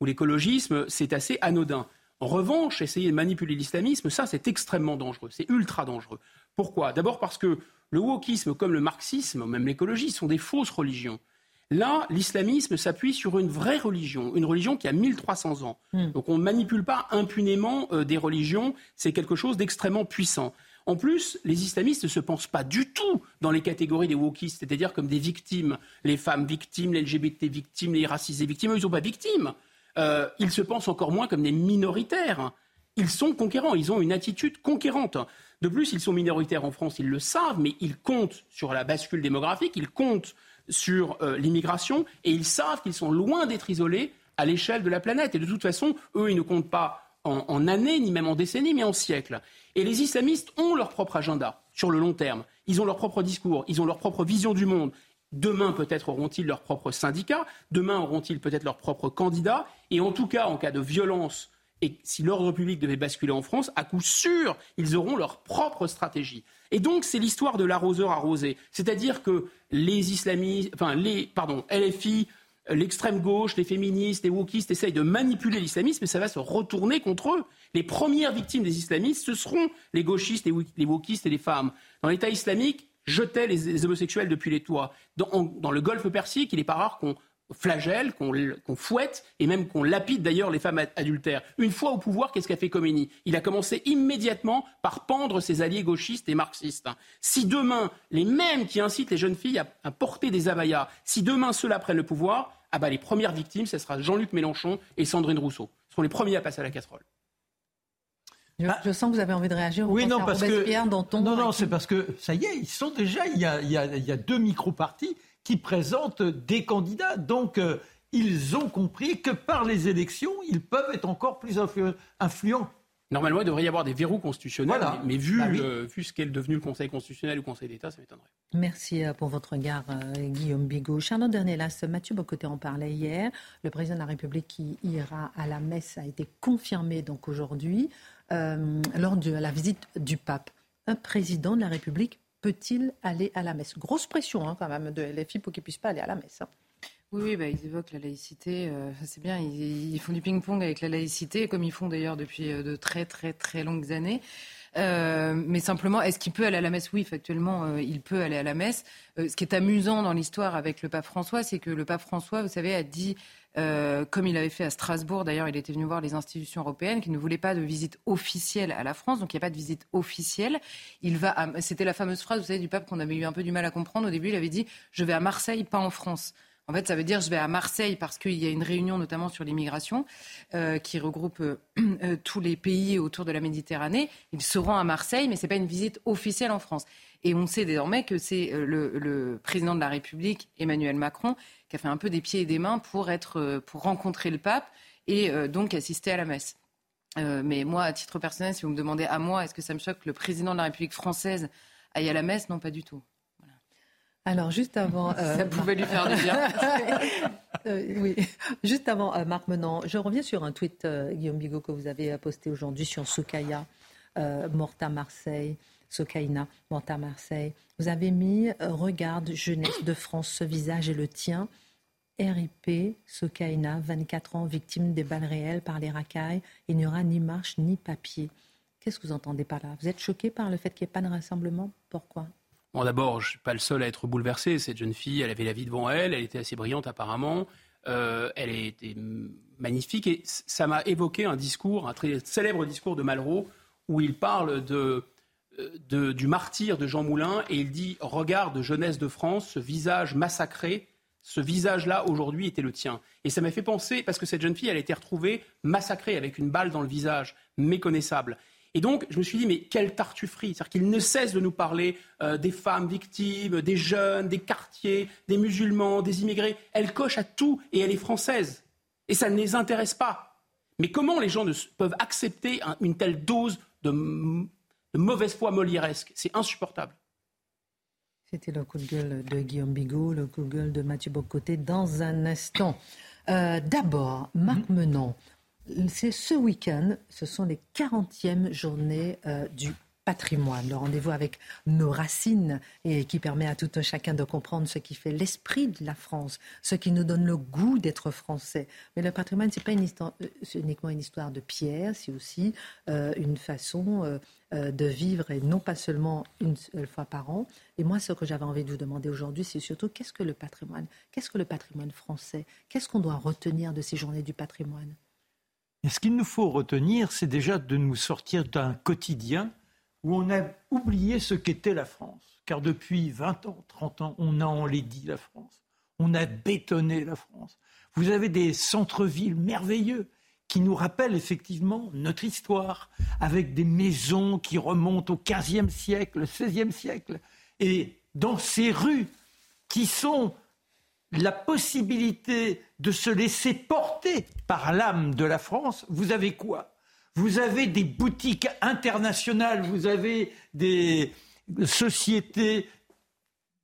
ou l'écologisme, c'est assez anodin. En revanche, essayer de manipuler l'islamisme, ça, c'est extrêmement dangereux. C'est ultra dangereux. Pourquoi? D'abord parce que le wokisme, comme le marxisme, même l'écologie, sont des fausses religions. Là, l'islamisme s'appuie sur une vraie religion, une religion qui a 1300 ans. Hmm. Donc on ne manipule pas impunément euh, des religions, c'est quelque chose d'extrêmement puissant. En plus, les islamistes ne se pensent pas du tout dans les catégories des wokistes, c'est-à-dire comme des victimes. Les femmes victimes, les LGBT victimes, les racisés victimes, ils ne sont pas victimes. Euh, ils se pensent encore moins comme des minoritaires. Ils sont conquérants, ils ont une attitude conquérante. De plus, ils sont minoritaires en France, ils le savent, mais ils comptent sur la bascule démographique, ils comptent sur euh, l'immigration, et ils savent qu'ils sont loin d'être isolés à l'échelle de la planète. Et de toute façon, eux, ils ne comptent pas en, années, ni même en décennies, mais en siècles. Et les islamistes ont leur propre agenda sur le long terme. Ils ont leur propre discours, ils ont leur propre vision du monde. Demain, peut-être auront-ils leur propre syndicat, demain auront-ils peut-être leur propre candidat, et en tout cas, en cas de violence et si l'ordre public devait basculer en France, à coup sûr, ils auront leur propre stratégie. Et donc, c'est l'histoire de l'arroseur arrosé. C'est-à-dire que les islamistes, enfin, les, pardon, LFI, l'extrême gauche, les féministes, les wokistes essayent de manipuler l'islamisme, mais ça va se retourner contre eux. Les premières victimes des islamistes, ce seront les gauchistes, les, wokistes et les femmes. Dans l'État islamique, jetaient les, homosexuels depuis les toits. Dans, dans le Golfe Persique, il n'est pas rare qu'on flagelle, qu'on fouette et même qu'on lapide d'ailleurs les femmes adultères. Une fois au pouvoir, qu'est-ce qu'a fait Khomeini Il a commencé immédiatement par pendre ses alliés gauchistes et marxistes. Si demain, les mêmes qui incitent les jeunes filles à, porter des abayas, si demain ceux-là prennent le pouvoir, ah bah les premières victimes, ce sera Jean-Luc Mélenchon et Sandrine Rousseau. Ce seront les premiers à passer à la casserole. Je, sens que vous avez envie de réagir. Oui, non, parce que non, non, c'est parce que ça y est, ils sont déjà. Il y a, il y a, il y a deux micro-partis qui présentent des candidats. Donc, euh, ils ont compris que par les élections, ils peuvent être encore plus influents. Normalement, il devrait y avoir des verrous constitutionnels, mais, vu, bah vu ce qu'est devenu le Conseil constitutionnel ou le Conseil d'État, ça m'étonnerait. Merci euh, pour votre regard, euh, Guillaume Bigot. Charlotte Dernelas, Mathieu Bocoté en parlait hier. Le président de la République qui ira à la messe a été confirmé donc aujourd'hui lors de la visite du pape. Un président de la République peut-il aller à la messe? Grosse pression hein, quand même de LFI pour qu'il puisse pas aller à la messe. Hein. Oui, bah, ils évoquent la laïcité. Euh, c'est bien, ils, font du ping-pong avec la laïcité, comme ils font d'ailleurs depuis euh, de très très très longues années. Euh, mais simplement, est-ce qu'il peut aller à la messe? Oui, factuellement, il peut aller à la messe. ce qui est amusant dans l'histoire avec le pape François, c'est que le pape François, vous savez, a dit euh, comme il avait fait à Strasbourg, d'ailleurs, il était venu voir les institutions européennes, qu'il ne voulait pas de visite officielle à la France, donc il n'y a pas de visite officielle. Il va, c'était la fameuse phrase, vous savez, du pape qu'on avait eu un peu du mal à comprendre. Au début, il avait dit "Je vais à Marseille, pas en France." En fait, ça veut dire je vais à Marseille parce qu'il y a une réunion notamment sur l'immigration euh, qui regroupe euh, tous les pays autour de la Méditerranée. Ils seront à Marseille, mais ce n'est pas une visite officielle en France. Et on sait désormais que c'est le, président de la République, Emmanuel Macron, qui a fait un peu des pieds et des mains pour, être, euh, pour rencontrer le pape et euh, donc assister à la messe. Euh, mais moi, à titre personnel, si vous me demandez à moi, est-ce que ça me choque que le président de la République française aille à la messe? Non, pas du tout. Alors, juste avant. ça pouvait lui faire du bien. oui, juste avant, Marc Menant, je reviens sur un tweet, Guillaume Bigot, que vous avez posté aujourd'hui sur Sokaya, morte à Marseille. Sokaina, morte à Marseille. Vous avez mis euh, Regarde jeunesse de France, ce visage est le tien. RIP, Sokaina, 24 ans, victime des balles réelles par les racailles. Il n'y aura ni marche ni papier. Qu'est-ce que vous entendez par là? Vous êtes choqué par le fait qu'il n'y ait pas de rassemblement? Pourquoi? Bon, d'abord, je ne suis pas le seul à être bouleversé. Cette jeune fille, elle avait la vie devant elle, elle était assez brillante apparemment. Euh, elle était magnifique et ça m'a évoqué un discours, un très célèbre discours de Malraux, où il parle de du martyr de Jean Moulin et il dit Regarde, jeunesse de France, ce visage massacré, ce visage-là aujourd'hui était le tien. Et ça m'a fait penser, parce que cette jeune fille, elle a été retrouvée massacrée avec une balle dans le visage, méconnaissable. Et donc, je me suis dit, mais quelle tartufferie C'est-à-dire qu'il ne cesse de nous parler euh, des femmes victimes, des jeunes, des quartiers, des musulmans, des immigrés. Elle coche à tout et elle est française. Et ça ne les intéresse pas. Mais comment les gens peuvent accepter une telle dose de, de mauvaise foi molièresque. C'est insupportable. C'était le coup de gueule de Guillaume Bigot, le coup de gueule de Mathieu Bocoté dans un instant. Euh, d'abord, Marc mhm. Menon, c'est ce week-end, ce sont les 40e journées euh, du patrimoine, le rendez-vous avec nos racines et qui permet à tout un chacun de comprendre ce qui fait l'esprit de la France, ce qui nous donne le goût d'être français. Mais le patrimoine, c'est pas euh, uniquement une histoire de pierre, c'est aussi euh, une façon euh, de vivre et non pas seulement une seule fois par an. Et moi, ce que j'avais envie de vous demander aujourd'hui, c'est surtout qu'est-ce que le patrimoine Qu'est-ce que le patrimoine français? Qu'est-ce qu'on doit retenir de ces journées du patrimoine? Et ce qu'il nous faut retenir, c'est déjà de nous sortir d'un quotidien où on a oublié ce qu'était la France. Car depuis 20 ans, 30 ans, on a enlaidi la France. On a bétonné la France. Vous avez des centres-villes merveilleux qui nous rappellent effectivement notre histoire, avec des maisons qui remontent au XVe siècle, XVIe siècle, et dans ces rues qui sont la possibilité de se laisser porter par l'âme de la France, vous avez quoi? Vous avez des boutiques internationales, vous avez des sociétés,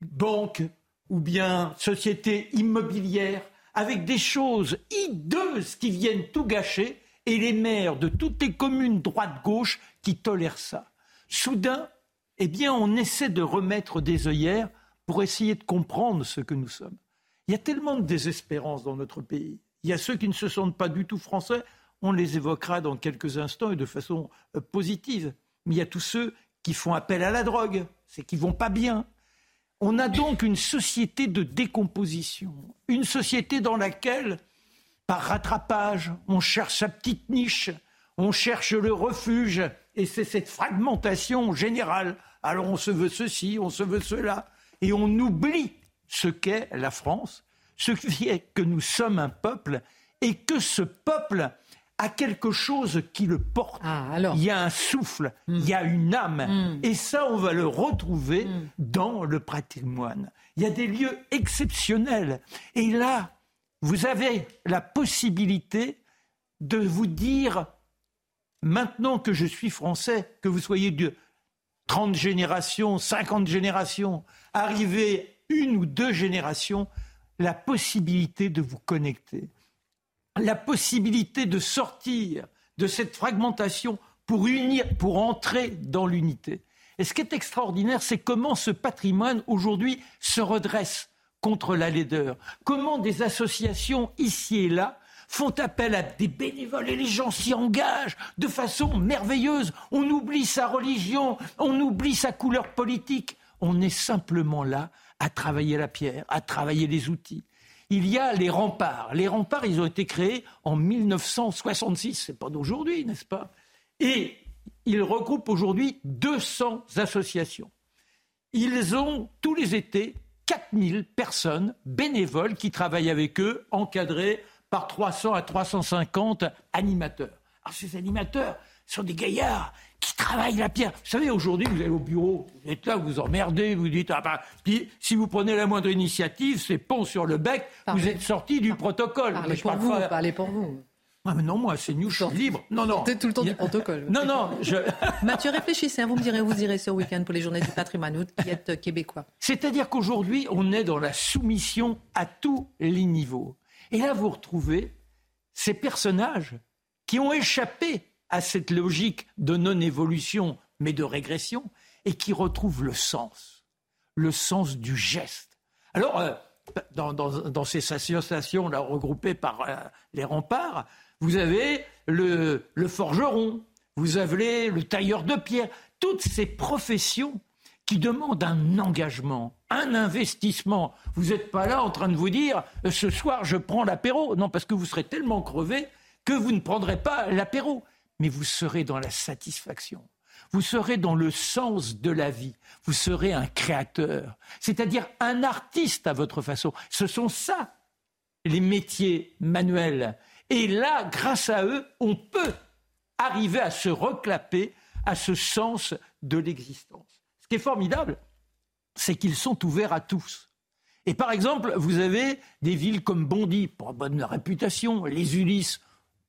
banques ou bien sociétés immobilières avec des choses hideuses qui viennent tout gâcher et les maires de toutes les communes droite-gauche qui tolèrent ça. Soudain, eh bien, on essaie de remettre des œillères pour essayer de comprendre ce que nous sommes. Il y a tellement de désespérance dans notre pays. Il y a ceux qui ne se sentent pas du tout français. On les évoquera dans quelques instants et de façon euh, positive. Mais il y a tous ceux qui font appel à la drogue, c'est qui vont pas bien. On a donc une société de décomposition, une société dans laquelle, par rattrapage, on cherche sa petite niche, on cherche le refuge, et c'est cette fragmentation générale. Alors on se veut ceci, on se veut cela, et on oublie ce qu'est la France, ce qui est que nous sommes un peuple, et que ce peuple a quelque chose qui le porte. Ah, il y a un souffle, hmm. il y a une âme. Hmm. Et ça, on va le retrouver hmm. dans le patrimoine. Il y a des lieux exceptionnels. Et là, vous avez la possibilité de vous dire, maintenant que je suis français, que vous soyez de 30 générations, 50 générations, arriver une ou deux générations, la possibilité de vous connecter la possibilité de sortir de cette fragmentation pour unir, pour entrer dans l'unité. Et ce qui est extraordinaire, c'est comment ce patrimoine aujourd'hui se redresse contre la laideur. Comment des associations ici et là font appel à des bénévoles et les gens s'y engagent de façon merveilleuse. On oublie sa religion, on oublie sa couleur politique. On est simplement là à travailler la pierre, à travailler les outils il y a les remparts. Les remparts, ils ont été créés en 1966, c'est pas d'aujourd'hui, n'est-ce pas? Et ils regroupent aujourd'hui 200 associations. Ils ont tous les étés 4000 personnes bénévoles qui travaillent avec eux, encadrés par 300 à 350 animateurs. Alors ces animateurs sont des gaillards qui travaillent la pierre. Vous savez, aujourd'hui, vous allez au bureau, vous êtes là, vous vous emmerdez, vous dites, ah ben, si vous prenez la moindre initiative, c'est pont sur le bec, vous êtes sorti du protocole. Parlez pour vous, parlez pour vous. Ah mais non, moi, c'est News, je suis libre. Non, non. C'est tout le temps du protocole. Non, non. Je... Mathieu, réfléchissez. Hein, vous me direz, vous irez ce week-end pour les journées du patrimoine. Vous qui êtes québécois. C'est-à-dire qu'aujourd'hui, on est dans la soumission à tous les niveaux. Et là, vous retrouvez ces personnages qui ont échappé à cette logique de non-évolution, mais de régression, et qui retrouve le sens, le sens du geste. Alors, euh, dans, ces associations là, regroupées par euh, les remparts, vous avez le, le forgeron, vous avez le tailleur de pierre, toutes ces professions qui demandent un engagement, un investissement. Vous n'êtes pas là en train de vous dire euh, ce soir je prends l'apéro. Non, parce que vous serez tellement crevé que vous ne prendrez pas l'apéro mais vous serez dans la satisfaction. Vous serez dans le sens de la vie. Vous serez un créateur, c'est-à-dire un artiste à votre façon. Ce sont ça, les métiers manuels. Et là, grâce à eux, on peut arriver à se reclaper à ce sens de l'existence. Ce qui est formidable, c'est qu'ils sont ouverts à tous. Et par exemple, vous avez des villes comme Bondy, pour bonne réputation, les Ulysses,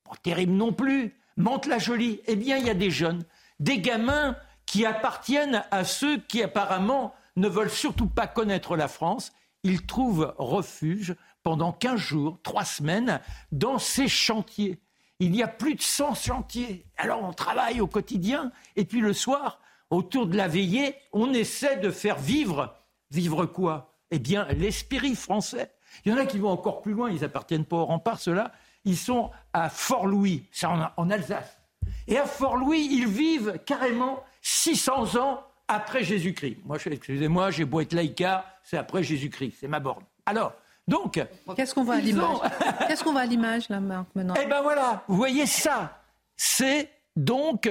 pas terrible non plus, Mante-la-Jolie, eh bien, il y a des jeunes, des gamins qui appartiennent à ceux qui apparemment ne veulent surtout pas connaître la France. Ils trouvent refuge pendant 15 jours, 3 semaines, dans ces chantiers. Il y a plus de 100 chantiers. Alors on travaille au quotidien et puis le soir, autour de la veillée, on essaie de faire vivre. Vivre quoi? Eh bien, l'esprit français. Il y en a qui vont encore plus loin, ils appartiennent pas au rempart, ceux-là. Ils sont à Fort-Louis, c'est en Alsace. Et à Fort-Louis, ils vivent carrément 600 ans après Jésus-Christ. Moi, excusez-moi, j'ai beau être c'est après Jésus-Christ, c'est ma borne. Alors, donc. Qu'est-ce qu'on voit à l'image Qu'est-ce qu'on voit à l'image, là, Marc, maintenant Eh ben voilà, vous voyez ça. C'est donc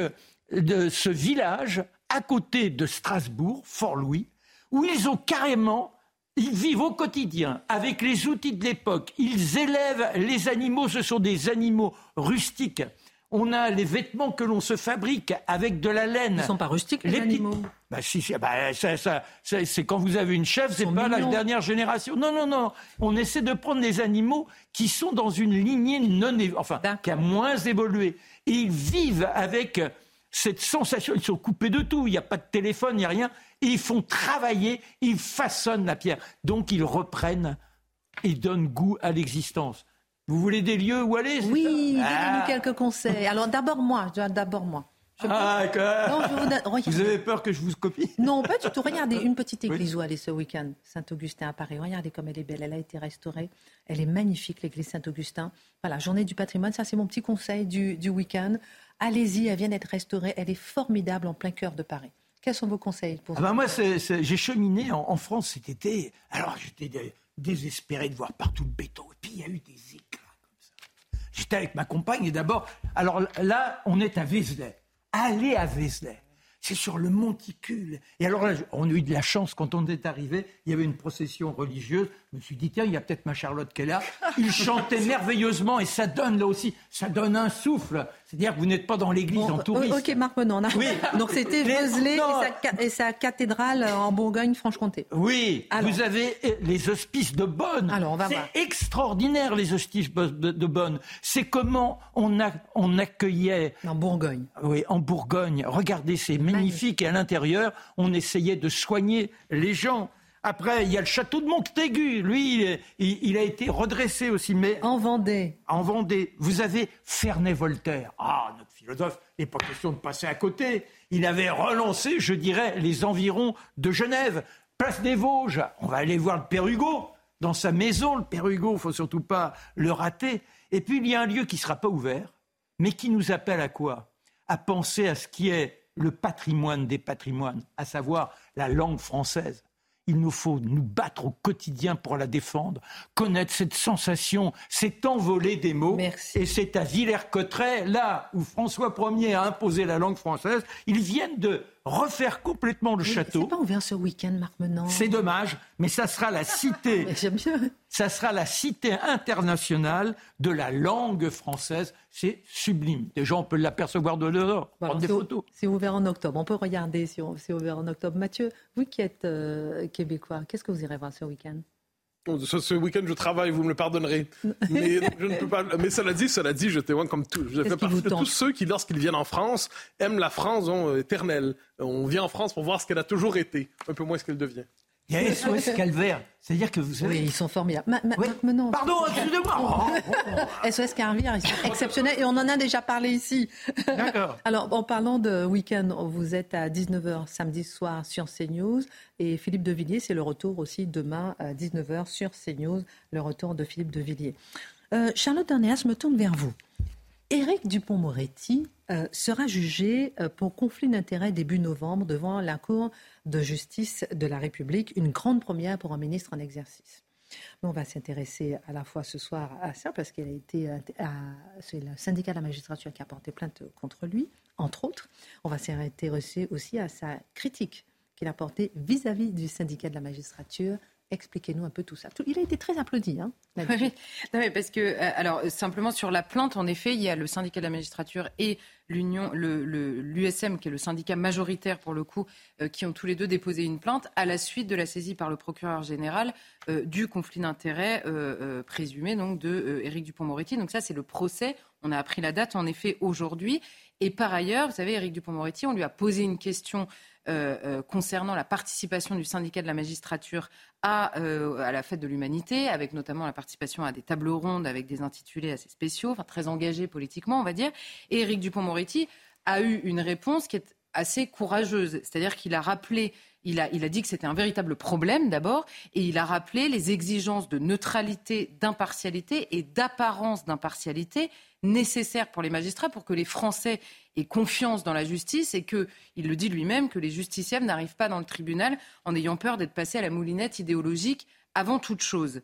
de ce village à côté de Strasbourg, Fort-Louis, où ils ont carrément ils vivent au quotidien avec les outils de l'époque. Ils élèvent les animaux. Ce sont des animaux rustiques on a les vêtements que l'on se fabrique avec de la laine. Ils ne sont pas rustiques, les, animaux bah, si, bah, c'est quand vous avez une chèvre, c'est pas la dernière génération. Non, non, non. On essaie de prendre des animaux qui sont dans une lignée non, enfin, qui a moins évolué. Et ils vivent avec cette sensation. Ils sont coupés de tout. Il n'y a pas de téléphone, il n'y a rien. Ils font travailler, ils façonnent la pierre. Donc ils reprennent et donnent goût à l'existence. Vous voulez des lieux où aller Oui, donnez-nous ah. quelques conseils. Alors d'abord moi, d'abord moi. ah, vous, vous, avez peur que je vous copie? Non, pas du tout. Regardez, une petite église où aller ce week-end, Saint-Augustin à Paris. Regardez comme elle est belle. Elle a été restaurée. Elle est magnifique, l'église Saint-Augustin. Voilà, journée du patrimoine. Ça, c'est mon petit conseil du, du week-end. Allez-y, elle vient d'être restaurée. Elle est formidable en plein cœur de Paris. Quels sont vos conseils pour ah ben Moi, j'ai cheminé en, en, France cet été. Alors, j'étais désespéré de voir partout le béton. Et puis, il y a eu des J'étais avec ma compagne et d'abord, alors là, on est à Vézelay. Allez à Vézelay c'est sur le monticule. Et alors là, on a eu de la chance quand on est arrivé, il y avait une procession religieuse. Je me suis dit, tiens, il y a peut-être ma Charlotte qui est là. Il chantait merveilleusement et ça donne là aussi, ça donne un souffle. C'est-à-dire que vous n'êtes pas dans l'église en touriste. Ok, Marc Menon, on a... oui. Donc c'était Vézelay et, sa, cathédrale en Bourgogne-Franche-Comté. Oui, vous avez eh, les hospices de Bonne. Alors on va C'est extraordinaire les hospices de, Bonne. C'est comment on, a, on accueillait. En Bourgogne. Oui, en Bourgogne. Regardez ces magnifique. Et à l'intérieur, on essayait de soigner les gens. Après, il y a le château de Montaigu. Lui, il, a été redressé aussi. Mais en Vendée. En Vendée. Vous avez Ferney-Voltaire. Ah, notre philosophe, il n'est pas question de passer à côté. Il avait relancé, je dirais, les environs de Genève. Place des Vosges. On va aller voir le Père Hugo dans sa maison. Le Père Hugo, il faut surtout pas le rater. Et puis, il y a un lieu qui ne sera pas ouvert, mais qui nous appelle à quoi? À penser à ce qui est le patrimoine des patrimoines, à savoir la langue française. Il nous faut nous battre au quotidien pour la défendre, connaître cette sensation, cet envolé des mots. Et c'est à Villers-Cotterêts, là où François Ier a imposé la langue française, ils viennent de refaire complètement le château. C'est pas ouvert ce week-end, Marc Menant. C'est dommage, mais ça sera la cité. J'aime bien. Ça sera la cité internationale de la langue française. C'est sublime. Déjà, on peut l'apercevoir de dehors, prendre des photos. C'est ouvert en octobre. On peut regarder si c'est ouvert en octobre. Mathieu, vous qui êtes euh, québécois, qu'est-ce que vous irez voir ce week-end? Ce, week-end, je travaille, vous me le pardonnerez. Mais je ne peux pas. Mais cela dit, cela dit, je témoigne comme tout. Je fais partie de tous ceux qui, lorsqu'ils viennent en France, aiment la France euh, éternelle. On vient en France pour voir ce qu'elle a toujours été, un peu moins ce qu'elle devient. Il y a SOS Calvaire. C'est-à-dire que vous savez. Oui, ils sont formidables. Pardon, excusez-moi. SOS Calvaire, ils sont exceptionnels et on en a déjà parlé ici. D'accord. Alors, en parlant de week-end, vous êtes à 19h samedi soir sur CNews et Philippe de Villiers, c'est le retour aussi demain à 19h sur CNews, le retour de Philippe de Villiers. Euh, Charlotte Dernéas, je me tourne vers vous. Éric Dupont-Moretti euh, sera jugé euh, pour conflit d'intérêts début novembre devant la Cour de justice de la République, une grande première pour un ministre en exercice. on va s'intéresser à la fois ce soir à ça, parce qu'il a été, euh, c'est le syndicat de la magistrature qui a porté plainte contre lui, entre autres. On va s'intéresser aussi à sa critique qu'il a portée vis-à-vis du syndicat de la magistrature Expliquez-nous un peu tout ça. Il a été très applaudi. Hein, oui, parce que, euh, alors, simplement sur la plainte, en effet, il y a le syndicat de la magistrature et l'Union, l'USM, qui est le syndicat majoritaire pour le coup, euh, qui ont tous les deux déposé une plainte à la suite de la saisie par le procureur général euh, du conflit d'intérêts présumé donc de Éric Dupont-Moretti. Donc ça, c'est le procès. On a appris la date, en effet, aujourd'hui. Et par ailleurs, vous savez, Éric Dupont-Moretti, on lui a posé une question euh, euh, concernant la participation du syndicat de la magistrature à, euh, à la fête de l'humanité, avec notamment la participation à des tables rondes avec des intitulés assez spéciaux, enfin très engagés politiquement, on va dire. Et Éric Dupont-Moretti a eu une réponse qui est assez courageuse, c'est-à-dire qu'il a rappelé il a, dit que c'était un véritable problème d'abord, et il a rappelé les exigences de neutralité, d'impartialité et d'apparence d'impartialité nécessaires pour les magistrats pour que les Français aient confiance dans la justice et que, il le dit lui-même, que les justiciables n'arrivent pas dans le tribunal en ayant peur d'être passés à la moulinette idéologique avant toute chose.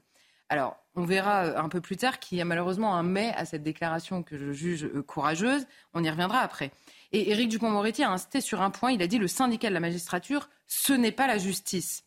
Alors, on verra euh, un peu plus tard qu'il y a malheureusement un mais à cette déclaration que je juge euh, courageuse. On y reviendra après. Et Éric Dupont-Moretti a insisté sur un point. Il a dit le syndicat de la magistrature, ce n'est pas la justice.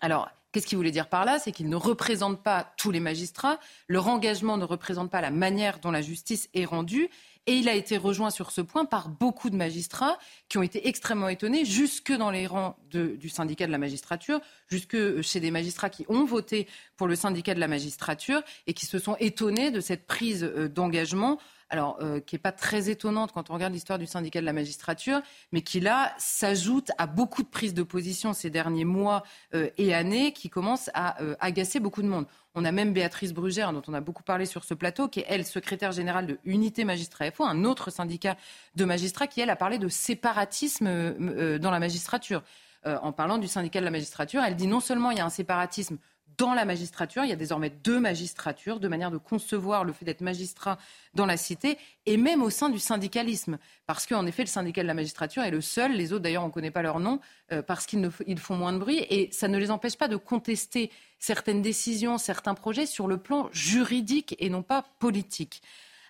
Alors, Qu'est-ce qu'il voulait dire par là? C'est qu'il ne représente pas tous les magistrats, leur engagement ne représente pas la manière dont la justice est rendue, et il a été rejoint sur ce point par beaucoup de magistrats qui ont été extrêmement étonnés, jusque dans les rangs du syndicat de la magistrature, jusque chez des magistrats qui ont voté pour le syndicat de la magistrature et qui se sont étonnés de cette prise euh, d'engagement alors euh, qui n'est pas très étonnante quand on regarde l'histoire du syndicat de la magistrature, mais qui là s'ajoute à beaucoup de prises de position ces derniers mois euh, et années qui commencent à euh, agacer beaucoup de monde. On a même Béatrice Brugère, dont on a beaucoup parlé sur ce plateau, qui est, elle, secrétaire générale de Unité Magistrat FO, un autre syndicat de magistrats, qui, elle, a parlé de séparatisme dans la magistrature. en parlant du syndicat de la magistrature, elle dit non seulement il y a un séparatisme dans la magistrature. Il y a désormais deux magistratures, deux manières de concevoir le fait d'être magistrat dans la cité, et même au sein du syndicalisme. Parce qu'en effet, le syndicat de la magistrature est le seul, les autres d'ailleurs, on ne connaît pas leur nom, euh, parce qu'ils font moins de bruit, et ça ne les empêche pas de contester certaines décisions, certains projets sur le plan juridique et non pas politique.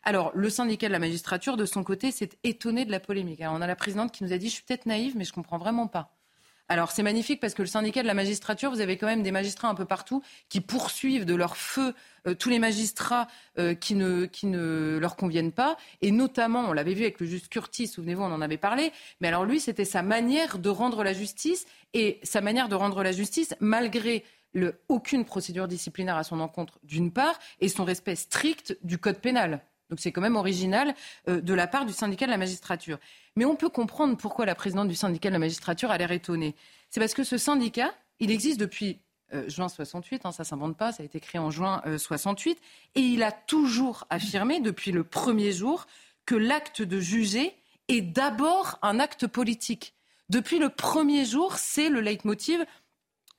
Alors, le syndicat de la magistrature, de son côté, s'est étonné de la polémique. Alors, on a la présidente qui nous a dit, je suis peut-être naïve, mais je ne comprends vraiment pas. Alors c'est magnifique parce que le syndicat de la magistrature, vous avez quand même des magistrats un peu partout qui poursuivent de leur feu euh, tous les magistrats euh, qui, ne, qui ne leur conviennent pas. Et notamment, on l'avait vu avec le juge Curtis, souvenez-vous, on en avait parlé. Mais alors lui, c'était sa manière de rendre la justice et sa manière de rendre la justice malgré le, aucune procédure disciplinaire à son encontre, d'une part, et son respect strict du code pénal. Donc c'est quand même original euh, de la part du syndicat de la magistrature. Mais on peut comprendre pourquoi la présidente du syndicat de la magistrature a l'air étonnée. C'est parce que ce syndicat, il existe depuis euh, juin 68, hein, ça ne s'invente pas, ça a été créé en juin 68, euh, et il a toujours affirmé depuis le premier jour que l'acte de juger est d'abord un acte politique. Depuis le premier jour, c'est le leitmotiv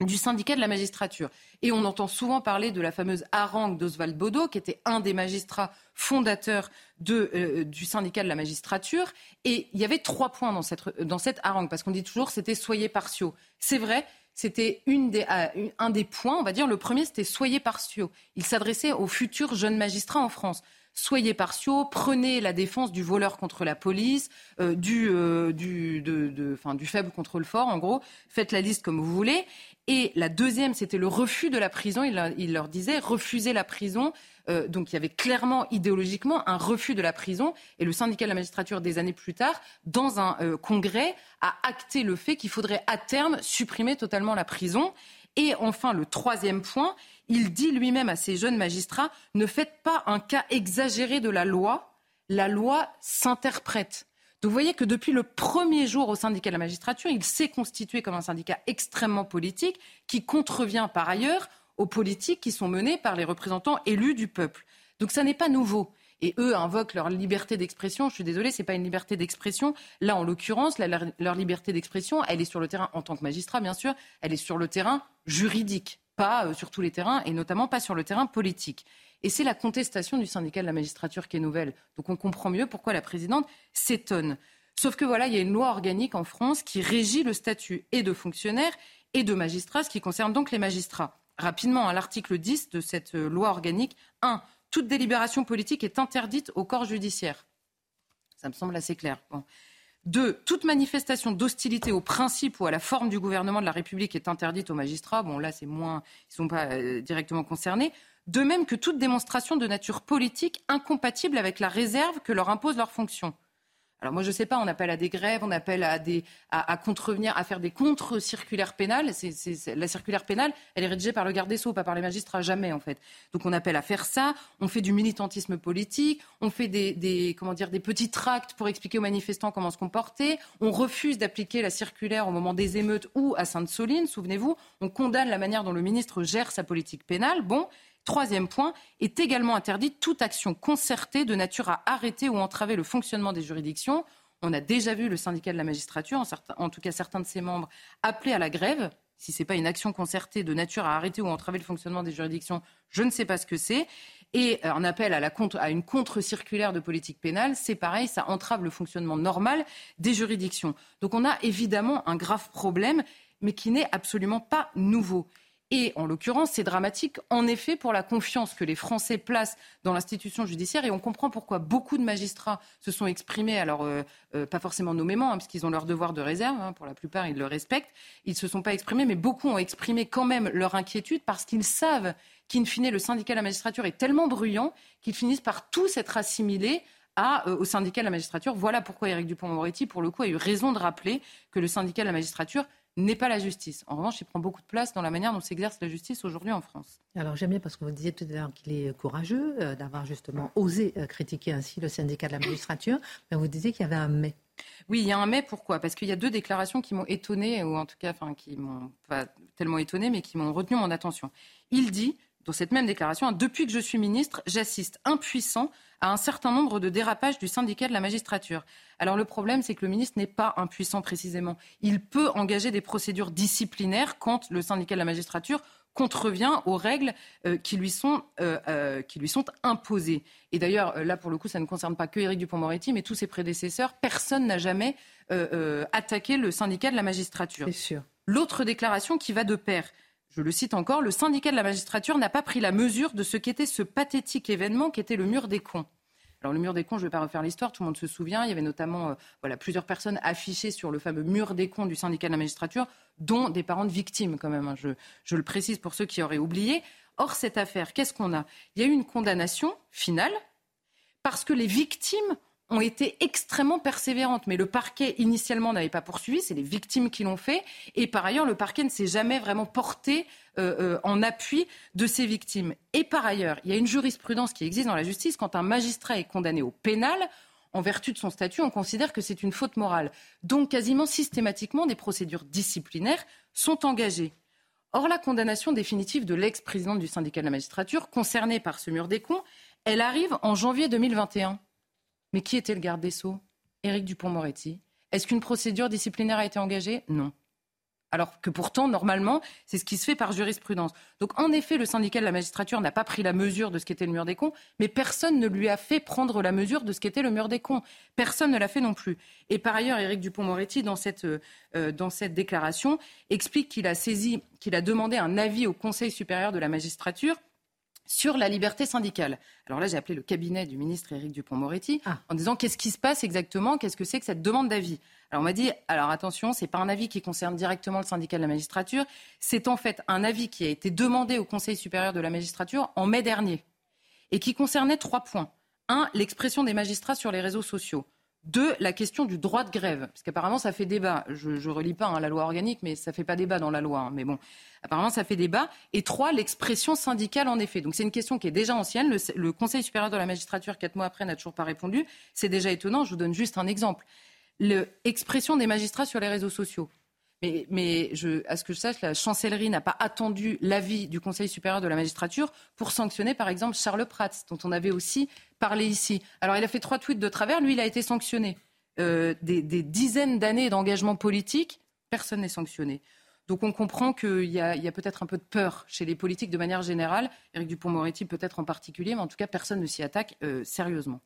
du syndicat de la magistrature. Et on entend souvent parler de la fameuse harangue d'Oswald Bodo, qui était un des magistrats fondateurs de, euh, du syndicat de la magistrature. Et il y avait trois points dans cette, dans cette harangue, parce qu'on dit toujours c'était soyez partiaux. C'est vrai, c'était une des, euh, un des points, on va dire. Le premier, c'était soyez partiaux. Il s'adressait aux futurs jeunes magistrats en France soyez partiaux, prenez la défense du voleur contre la police, euh, du, du, de, de, du faible contre le fort, en gros. Faites la liste comme vous voulez. Et la deuxième, c'était le refus de la prison. Il, leur disait refuser la prison. Euh, donc il y avait clairement idéologiquement un refus de la prison. Et le syndicat de la magistrature, des années plus tard, dans un euh, congrès, a acté le fait qu'il faudrait à terme supprimer totalement la prison. Et enfin, le troisième point, il dit lui-même à ces jeunes magistrats ne faites pas un cas exagéré de la loi. La loi s'interprète. Donc vous voyez que depuis le premier jour au syndicat de la magistrature, il s'est constitué comme un syndicat extrêmement politique qui contrevient par ailleurs aux politiques qui sont menées par les représentants élus du peuple. Donc ça n'est pas nouveau. Et eux invoquent leur liberté d'expression. Je suis désolée, ce n'est pas une liberté d'expression. Là, en l'occurrence, leur liberté d'expression, elle est sur le terrain en tant que magistrat, bien sûr, elle est sur le terrain juridique, pas euh, sur tous les terrains, et notamment pas sur le terrain politique. Et c'est la contestation du syndicat de la magistrature qui est nouvelle. Donc on comprend mieux pourquoi la présidente s'étonne. Sauf que voilà, il y a une loi organique en France qui régit le statut et de fonctionnaire et de magistrat, ce qui concerne donc les magistrats. Rapidement, à l'article 10 de cette euh, loi organique, 1. Toute délibération politique est interdite au corps judiciaire. Ça me semble assez clair. Deux, toute manifestation d'hostilité au principe ou à la forme du gouvernement de la République est interdite aux magistrats. Bon, là, c'est moins, ils ne sont pas euh, directement concernés de même que toute démonstration de nature politique incompatible avec la réserve que leur impose leur fonction. Alors moi je ne sais pas, on appelle à des grèves, on appelle à, des, à, contrevenir, à faire des contre-circulaires pénales. C'est, la circulaire pénale, elle est rédigée par le garde des Sceaux, pas par les magistrats, jamais en fait. Donc on appelle à faire ça, on fait du militantisme politique, on fait des, des comment dire, des petits tracts pour expliquer aux manifestants comment se comporter, on refuse d'appliquer la circulaire au moment des émeutes ou à Sainte-Soline, souvenez-vous, on condamne la manière dont le ministre gère sa politique pénale. Bon, Troisième point, est également interdite toute action concertée de nature à arrêter ou entraver le fonctionnement des juridictions. On a déjà vu le syndicat de la magistrature, en, tout cas certains de ses membres, appeler à la grève. Si ce n'est pas une action concertée de nature à arrêter ou entraver le fonctionnement des juridictions, je ne sais pas ce que c'est. Et un appel à, à une contre-circulaire de politique pénale, c'est pareil, ça entrave le fonctionnement normal des juridictions. Donc on a évidemment un grave problème, mais qui n'est absolument pas nouveau. Et en l'occurrence, c'est dramatique, en effet, pour la confiance que les Français placent dans l'institution judiciaire. Et on comprend pourquoi beaucoup de magistrats se sont exprimés, alors euh, euh, pas forcément nommément, hein, parce qu'ils ont leur devoir de réserve, hein, pour la plupart, ils le respectent. Ils ne se sont pas exprimés, mais beaucoup ont exprimé quand même leur inquiétude parce qu'ils savent qu'in fine, le syndicat de la magistrature est tellement bruyant qu'ils finissent par tous être assimilés à, euh, au syndicat de la magistrature. Voilà pourquoi Éric Dupont-Moretti, pour le coup, a eu raison de rappeler que le syndicat de la magistrature n'est pas la justice. En revanche, il prend beaucoup de place dans la manière dont s'exerce la justice aujourd'hui en France. Alors j'aime bien parce que vous disiez tout à l'heure qu'il est courageux euh, d'avoir justement osé euh, critiquer ainsi le syndicat de la magistrature, mais vous disiez qu'il y avait un mais. Oui, il y a un mais. Pourquoi? Parce qu'il y a deux déclarations qui m'ont étonné, ou en tout cas, enfin, qui m'ont pas tellement étonné, mais qui m'ont retenu mon attention. Il dit, dans cette même déclaration, depuis que je suis ministre, j'assiste impuissant à un certain nombre de dérapages du syndicat de la magistrature. Alors le problème, c'est que le ministre n'est pas impuissant précisément. Il peut engager des procédures disciplinaires quand le syndicat de la magistrature contrevient aux règles euh, qui, lui sont, euh, euh, qui lui sont imposées. Et d'ailleurs, là, pour le coup, ça ne concerne pas que Éric Dupond-Moretti, mais tous ses prédécesseurs. Personne n'a jamais attaqué le syndicat de la magistrature. C'est sûr. L'autre déclaration qui va de pair, je le cite encore, le syndicat de la magistrature n'a pas pris la mesure de ce qu'était ce pathétique événement qu'était le mur des cons. Alors le mur des cons, je ne vais pas refaire l'histoire, tout le monde se souvient, il y avait notamment euh, voilà, plusieurs personnes affichées sur le fameux mur des cons du syndicat de la magistrature, dont des parents de victimes quand même, hein. je, je le précise pour ceux qui auraient oublié. Or, cette affaire, qu'est-ce qu'on a? Il y a eu une condamnation finale parce que les victimes ont été extrêmement persévérantes. Mais le parquet, initialement, n'avait pas poursuivi. C'est les victimes qui l'ont fait. Et par ailleurs, le parquet ne s'est jamais vraiment porté euh, euh, en appui de ces victimes. Et par ailleurs, il y a une jurisprudence qui existe dans la justice. Quand un magistrat est condamné au pénal, en vertu de son statut, on considère que c'est une faute morale. Donc, quasiment systématiquement, des procédures disciplinaires sont engagées. Or, la condamnation définitive de l'ex-président du syndicat de la magistrature, concerné par ce mur des cons, elle arrive en janvier 2021. Mais qui était le garde des Sceaux? Éric Dupont-Moretti. Est-ce qu'une procédure disciplinaire a été engagée? Non. Alors que pourtant, normalement, c'est ce qui se fait par jurisprudence. Donc, en effet, le syndicat de la magistrature n'a pas pris la mesure de ce qu'était le mur des cons, mais personne ne lui a fait prendre la mesure de ce qu'était le mur des cons. Personne ne l'a fait non plus. Et par ailleurs, Éric Dupont-Moretti, dans cette, euh, dans cette déclaration, explique qu'il a saisi, qu'il a demandé un avis au Conseil supérieur de la magistrature sur la liberté syndicale. Alors là, j'ai appelé le cabinet du ministre Éric Dupont-Moretti ah. en disant qu'est-ce qui se passe exactement, qu'est-ce que c'est que cette demande d'avis? Alors on m'a dit, alors attention, c'est pas un avis qui concerne directement le syndicat de la magistrature, c'est en fait un avis qui a été demandé au Conseil supérieur de la magistrature en mai dernier et qui concernait trois points. Un, l'expression des magistrats sur les réseaux sociaux. Deux, la question du droit de grève, parce qu'apparemment ça fait débat. Je ne relis pas hein, la loi organique, mais ça fait pas débat dans la loi. Hein. mais bon, apparemment ça fait débat. Et trois, l'expression syndicale en effet. Donc c'est une question qui est déjà ancienne. Le, Conseil supérieur de la magistrature, quatre mois après, n'a toujours pas répondu. C'est déjà étonnant. Je vous donne juste un exemple. L'expression des magistrats sur les réseaux sociaux. Mais, à ce que je sache, la chancellerie n'a pas attendu l'avis du Conseil supérieur de la magistrature pour sanctionner, par exemple, Charles Prats, dont on avait aussi parlé ici. Alors, il a fait trois tweets de travers. Lui, il a été sanctionné. Euh, des, dizaines d'années d'engagement politique, personne n'est sanctionné. Donc on comprend qu'il y a, peut-être un peu de peur chez les politiques de manière générale, Éric Dupont-Moretti peut-être en particulier, mais en tout cas personne ne s'y attaque euh, sérieusement.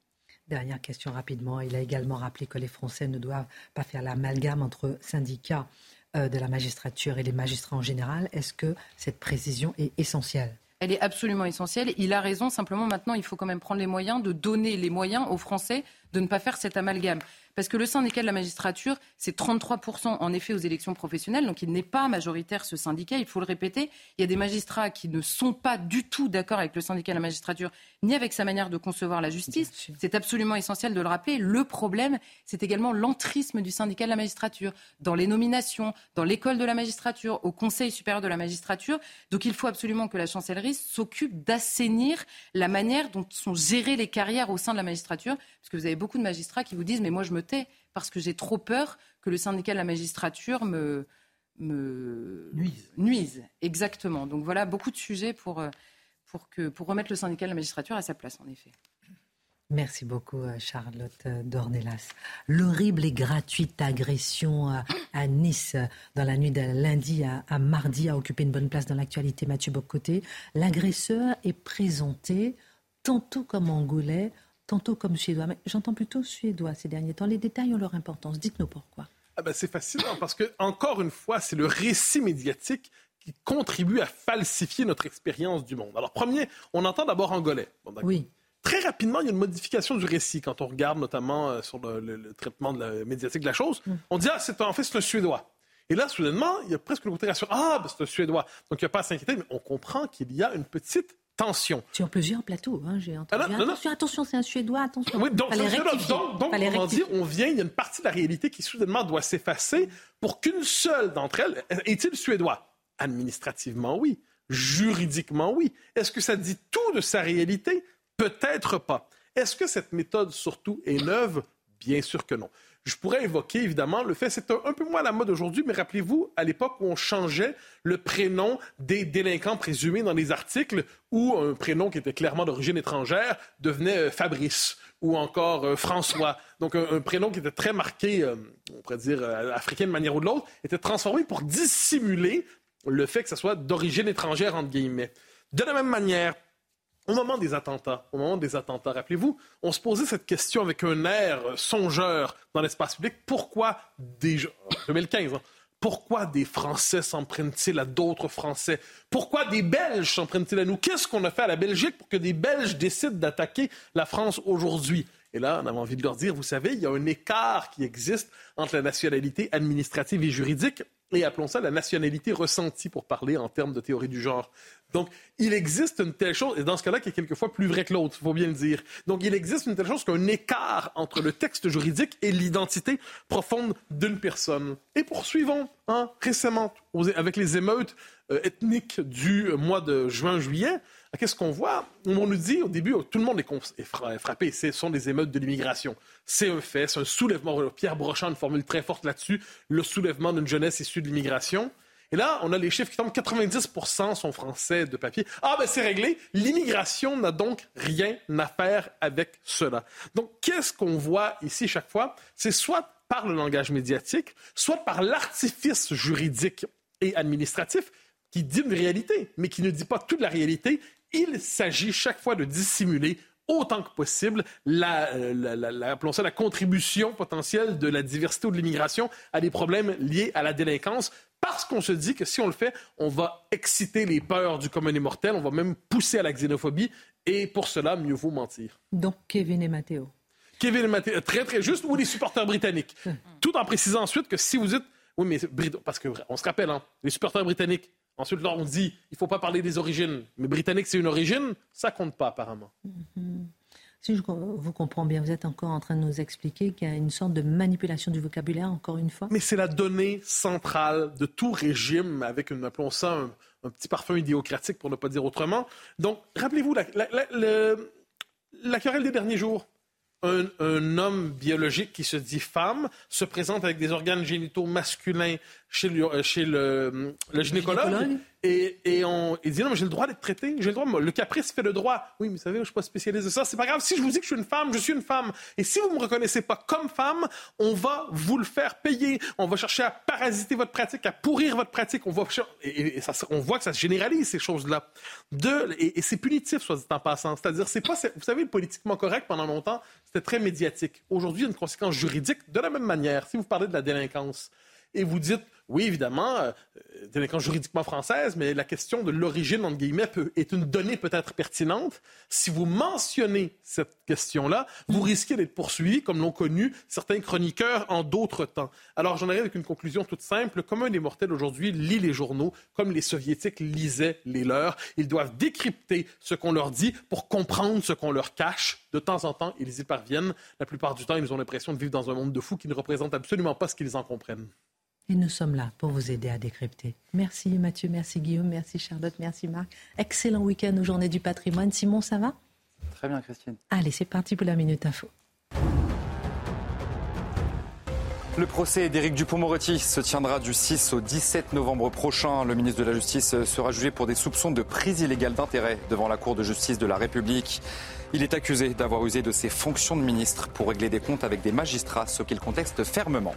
Dernière question rapidement. Il a également rappelé que les Français ne doivent pas faire l'amalgame entre syndicats euh, de la magistrature et les magistrats en général. Est-ce que cette précision est essentielle? Elle est absolument essentielle. Il a raison. Simplement, maintenant, il faut quand même prendre les moyens de donner les moyens aux Français de ne pas faire cet amalgame. Parce que le syndicat de la magistrature, c'est 33% en effet aux élections professionnelles, donc il n'est pas majoritaire ce syndicat, il faut le répéter. Il y a des magistrats qui ne sont pas du tout d'accord avec le syndicat de la magistrature, ni avec sa manière de concevoir la justice. C'est absolument essentiel de le rappeler. Le problème, c'est également l'entrisme du syndicat de la magistrature, dans les nominations, dans l'école de la magistrature, au Conseil supérieur de la magistrature. Donc il faut absolument que la chancellerie s'occupe d'assainir la manière dont sont gérées les carrières au sein de la magistrature, parce que vous avez beaucoup de magistrats qui vous disent, mais moi je me parce que j'ai trop peur que le syndicat de la magistrature me, me nuise. nuise. Exactement. Donc voilà, beaucoup de sujets pour, euh, pour, que, pour remettre le syndicat de la magistrature à sa place, en effet. Merci beaucoup, euh, Charlotte euh, Dornelas. L'horrible et gratuite agression à Nice dans la nuit de lundi à, mardi a occupé une bonne place dans l'actualité. Mathieu Bocoté, l'agresseur est présenté tantôt comme angolais, tantôt comme suédois. Mais j'entends plutôt suédois ces derniers temps. Les détails ont leur importance. Dites-nous pourquoi. Ah ben c'est fascinant parce que, encore une fois, c'est le récit médiatique qui contribue à falsifier notre expérience du monde. Alors, premier, on entend d'abord angolais. oui. Très rapidement, il y a une modification du récit quand on regarde notamment euh, sur le, traitement de la médiatique de la chose. Mm. On dit, ah, c'est, en fait, c'est un Suédois. Et là, soudainement, il y a presque une côté Ah, ben, c'est un Suédois. Donc, il n'y a pas à s'inquiéter, mais on comprend qu'il y a une petite tension. Sur plusieurs plateaux, hein, j'ai entendu. Ah attention, attention, c'est un Suédois, attention. Oui, donc, donc, donc on dit, on vient, il y a une partie de la réalité qui soudainement doit s'effacer pour qu'une seule d'entre elles, est-il Suédois? Administrativement, oui. Juridiquement, oui. Est-ce que ça dit tout de sa réalité? Peut-être pas. Est-ce que cette méthode, surtout, est neuve? Bien sûr que non. Je pourrais évoquer évidemment le fait, c'est un, peu moins la mode aujourd'hui, mais rappelez-vous, à l'époque où on changeait le prénom des délinquants présumés dans les articles, où un prénom qui était clairement d'origine étrangère devenait euh, Fabrice ou encore euh, François. Donc un, prénom qui était très marqué, euh, on pourrait dire africain de manière ou de l'autre, était transformé pour dissimuler le fait que ce soit d'origine étrangère, entre guillemets. De la même manière, au moment des attentats, au moment des attentats, rappelez-vous, on se posait cette question avec un air songeur dans l'espace public. Pourquoi des 2015 hein, pourquoi des Français s'en prennent-ils à d'autres Français? Pourquoi des Belges s'en prennent-ils à nous? Qu'est-ce qu'on a fait à la Belgique pour que des Belges décident d'attaquer la France aujourd'hui? Et là, on avait envie de leur dire, vous savez, il y a un écart qui existe entre la nationalité administrative et juridique et appelons ça la nationalité ressentie pour parler en termes de théorie du genre. Donc, il existe une telle chose, et dans ce cas-là, qui est quelquefois plus vrai que l'autre, il faut bien le dire. Donc, il existe une telle chose qu'un écart entre le texte juridique et l'identité profonde d'une personne. Et poursuivons, hein, récemment, avec les émeutes euh, ethniques du mois de juin-juillet, qu'est-ce qu'on voit? On nous dit au début, tout le monde est, frappé, ce sont des émeutes de l'immigration. C'est un fait, c'est un soulèvement. Pierre Brochant une formule très forte là-dessus, le soulèvement d'une jeunesse issue de l'immigration. Et là, on a les chiffres qui tombent, 90% sont français de papier. Ah ben c'est réglé, l'immigration n'a donc rien à faire avec cela. Donc qu'est-ce qu'on voit ici chaque fois? C'est soit par le langage médiatique, soit par l'artifice juridique et administratif qui dit une réalité, mais qui ne dit pas toute la réalité. Il s'agit chaque fois de dissimuler autant que possible la, euh, la, la, la, contribution potentielle de la diversité ou de l'immigration à des problèmes liés à la délinquance parce qu'on se dit que si on le fait, on va exciter les peurs du commun immortel, on va même pousser à la xénophobie, et pour cela, mieux vaut mentir. Donc, Kevin et Matteo. Kevin et Matteo, très très juste, ou les supporters britanniques. Tout en précisant ensuite que si vous dites, oui, mais parce qu'on se rappelle, hein, les supporters britanniques, ensuite là on dit, il ne faut pas parler des origines, mais britannique c'est une origine, ça compte pas apparemment. Mm-hmm. Si je vous comprends bien, vous êtes encore en train de nous expliquer qu'il y a une sorte de manipulation du vocabulaire, encore une fois. Mais c'est la donnée centrale de tout régime, avec, une, appelons ça, un, petit parfum idéocratique, pour ne pas dire autrement. Donc, rappelez-vous la, la, querelle des derniers jours. Un, homme biologique qui se dit femme se présente avec des organes génitaux masculins chez le, chez le, le gynécologue. Et, et, on il dit non, mais j'ai le droit d'être traité. J'ai le droit. Le caprice fait le droit. Oui, mais vous savez, je suis pas spécialiste de ça. C'est pas grave. Si je vous dis que je suis une femme, je suis une femme. Et si vous me reconnaissez pas comme femme, on va vous le faire payer. On va chercher à parasiter votre pratique, à pourrir votre pratique. On va et, ça, on voit que ça se généralise ces choses-là. De et, c'est punitif, soit dit en passant. C'est-à-dire, c'est pas. Vous savez, politiquement correct pendant longtemps, c'était très médiatique. Aujourd'hui, il y a une conséquence juridique de la même manière. Si vous parlez de la délinquance et vous dites oui, évidemment, euh, délinquance juridiquement française, mais la question de l'origine, entre guillemets, est une donnée peut-être pertinente. Si vous mentionnez cette question-là, vous risquez d'être poursuivi, comme l'ont connu certains chroniqueurs en d'autres temps. Alors, j'en arrive avec une conclusion toute simple. Comme un des mortels aujourd'hui lit les journaux, comme les Soviétiques lisaient les leurs, ils doivent décrypter ce qu'on leur dit pour comprendre ce qu'on leur cache. De temps en temps, ils y parviennent. La plupart du temps, ils ont l'impression de vivre dans un monde de fous qui ne représente absolument pas ce qu'ils en comprennent. Et nous sommes là pour vous aider à décrypter. Merci Mathieu, merci Guillaume, merci Charlotte, merci Marc. Excellent week-end aux Journées du patrimoine. Simon, ça va? Très bien, Christine. Allez, c'est parti pour la Minute Info. Le procès d'Éric Dupont-Moretti se tiendra du 6 au 17 novembre prochain. Le ministre de la Justice sera jugé pour des soupçons de prise illégale d'intérêt devant la Cour de justice de la République. Il est accusé d'avoir usé de ses fonctions de ministre pour régler des comptes avec des magistrats, ce qu'il conteste fermement.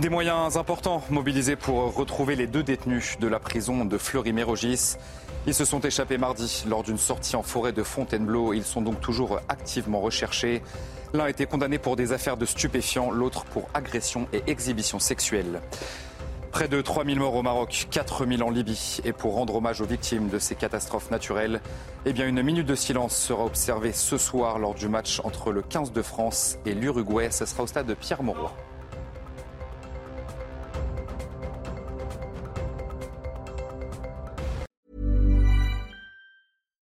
Des moyens importants mobilisés pour retrouver les deux détenus de la prison de Fleury-Mérogis. Ils se sont échappés mardi lors d'une sortie en forêt de Fontainebleau. Ils sont donc toujours activement recherchés. L'un a été condamné pour des affaires de stupéfiants, l'autre pour agression et exhibition sexuelle. Près de 3000 morts au Maroc, 4000 en Libye. Et pour rendre hommage aux victimes de ces catastrophes naturelles, eh une minute de silence sera observée ce soir lors du match entre le 15 de France et l'Uruguay. Ce sera au stade de Pierre-Mauroy.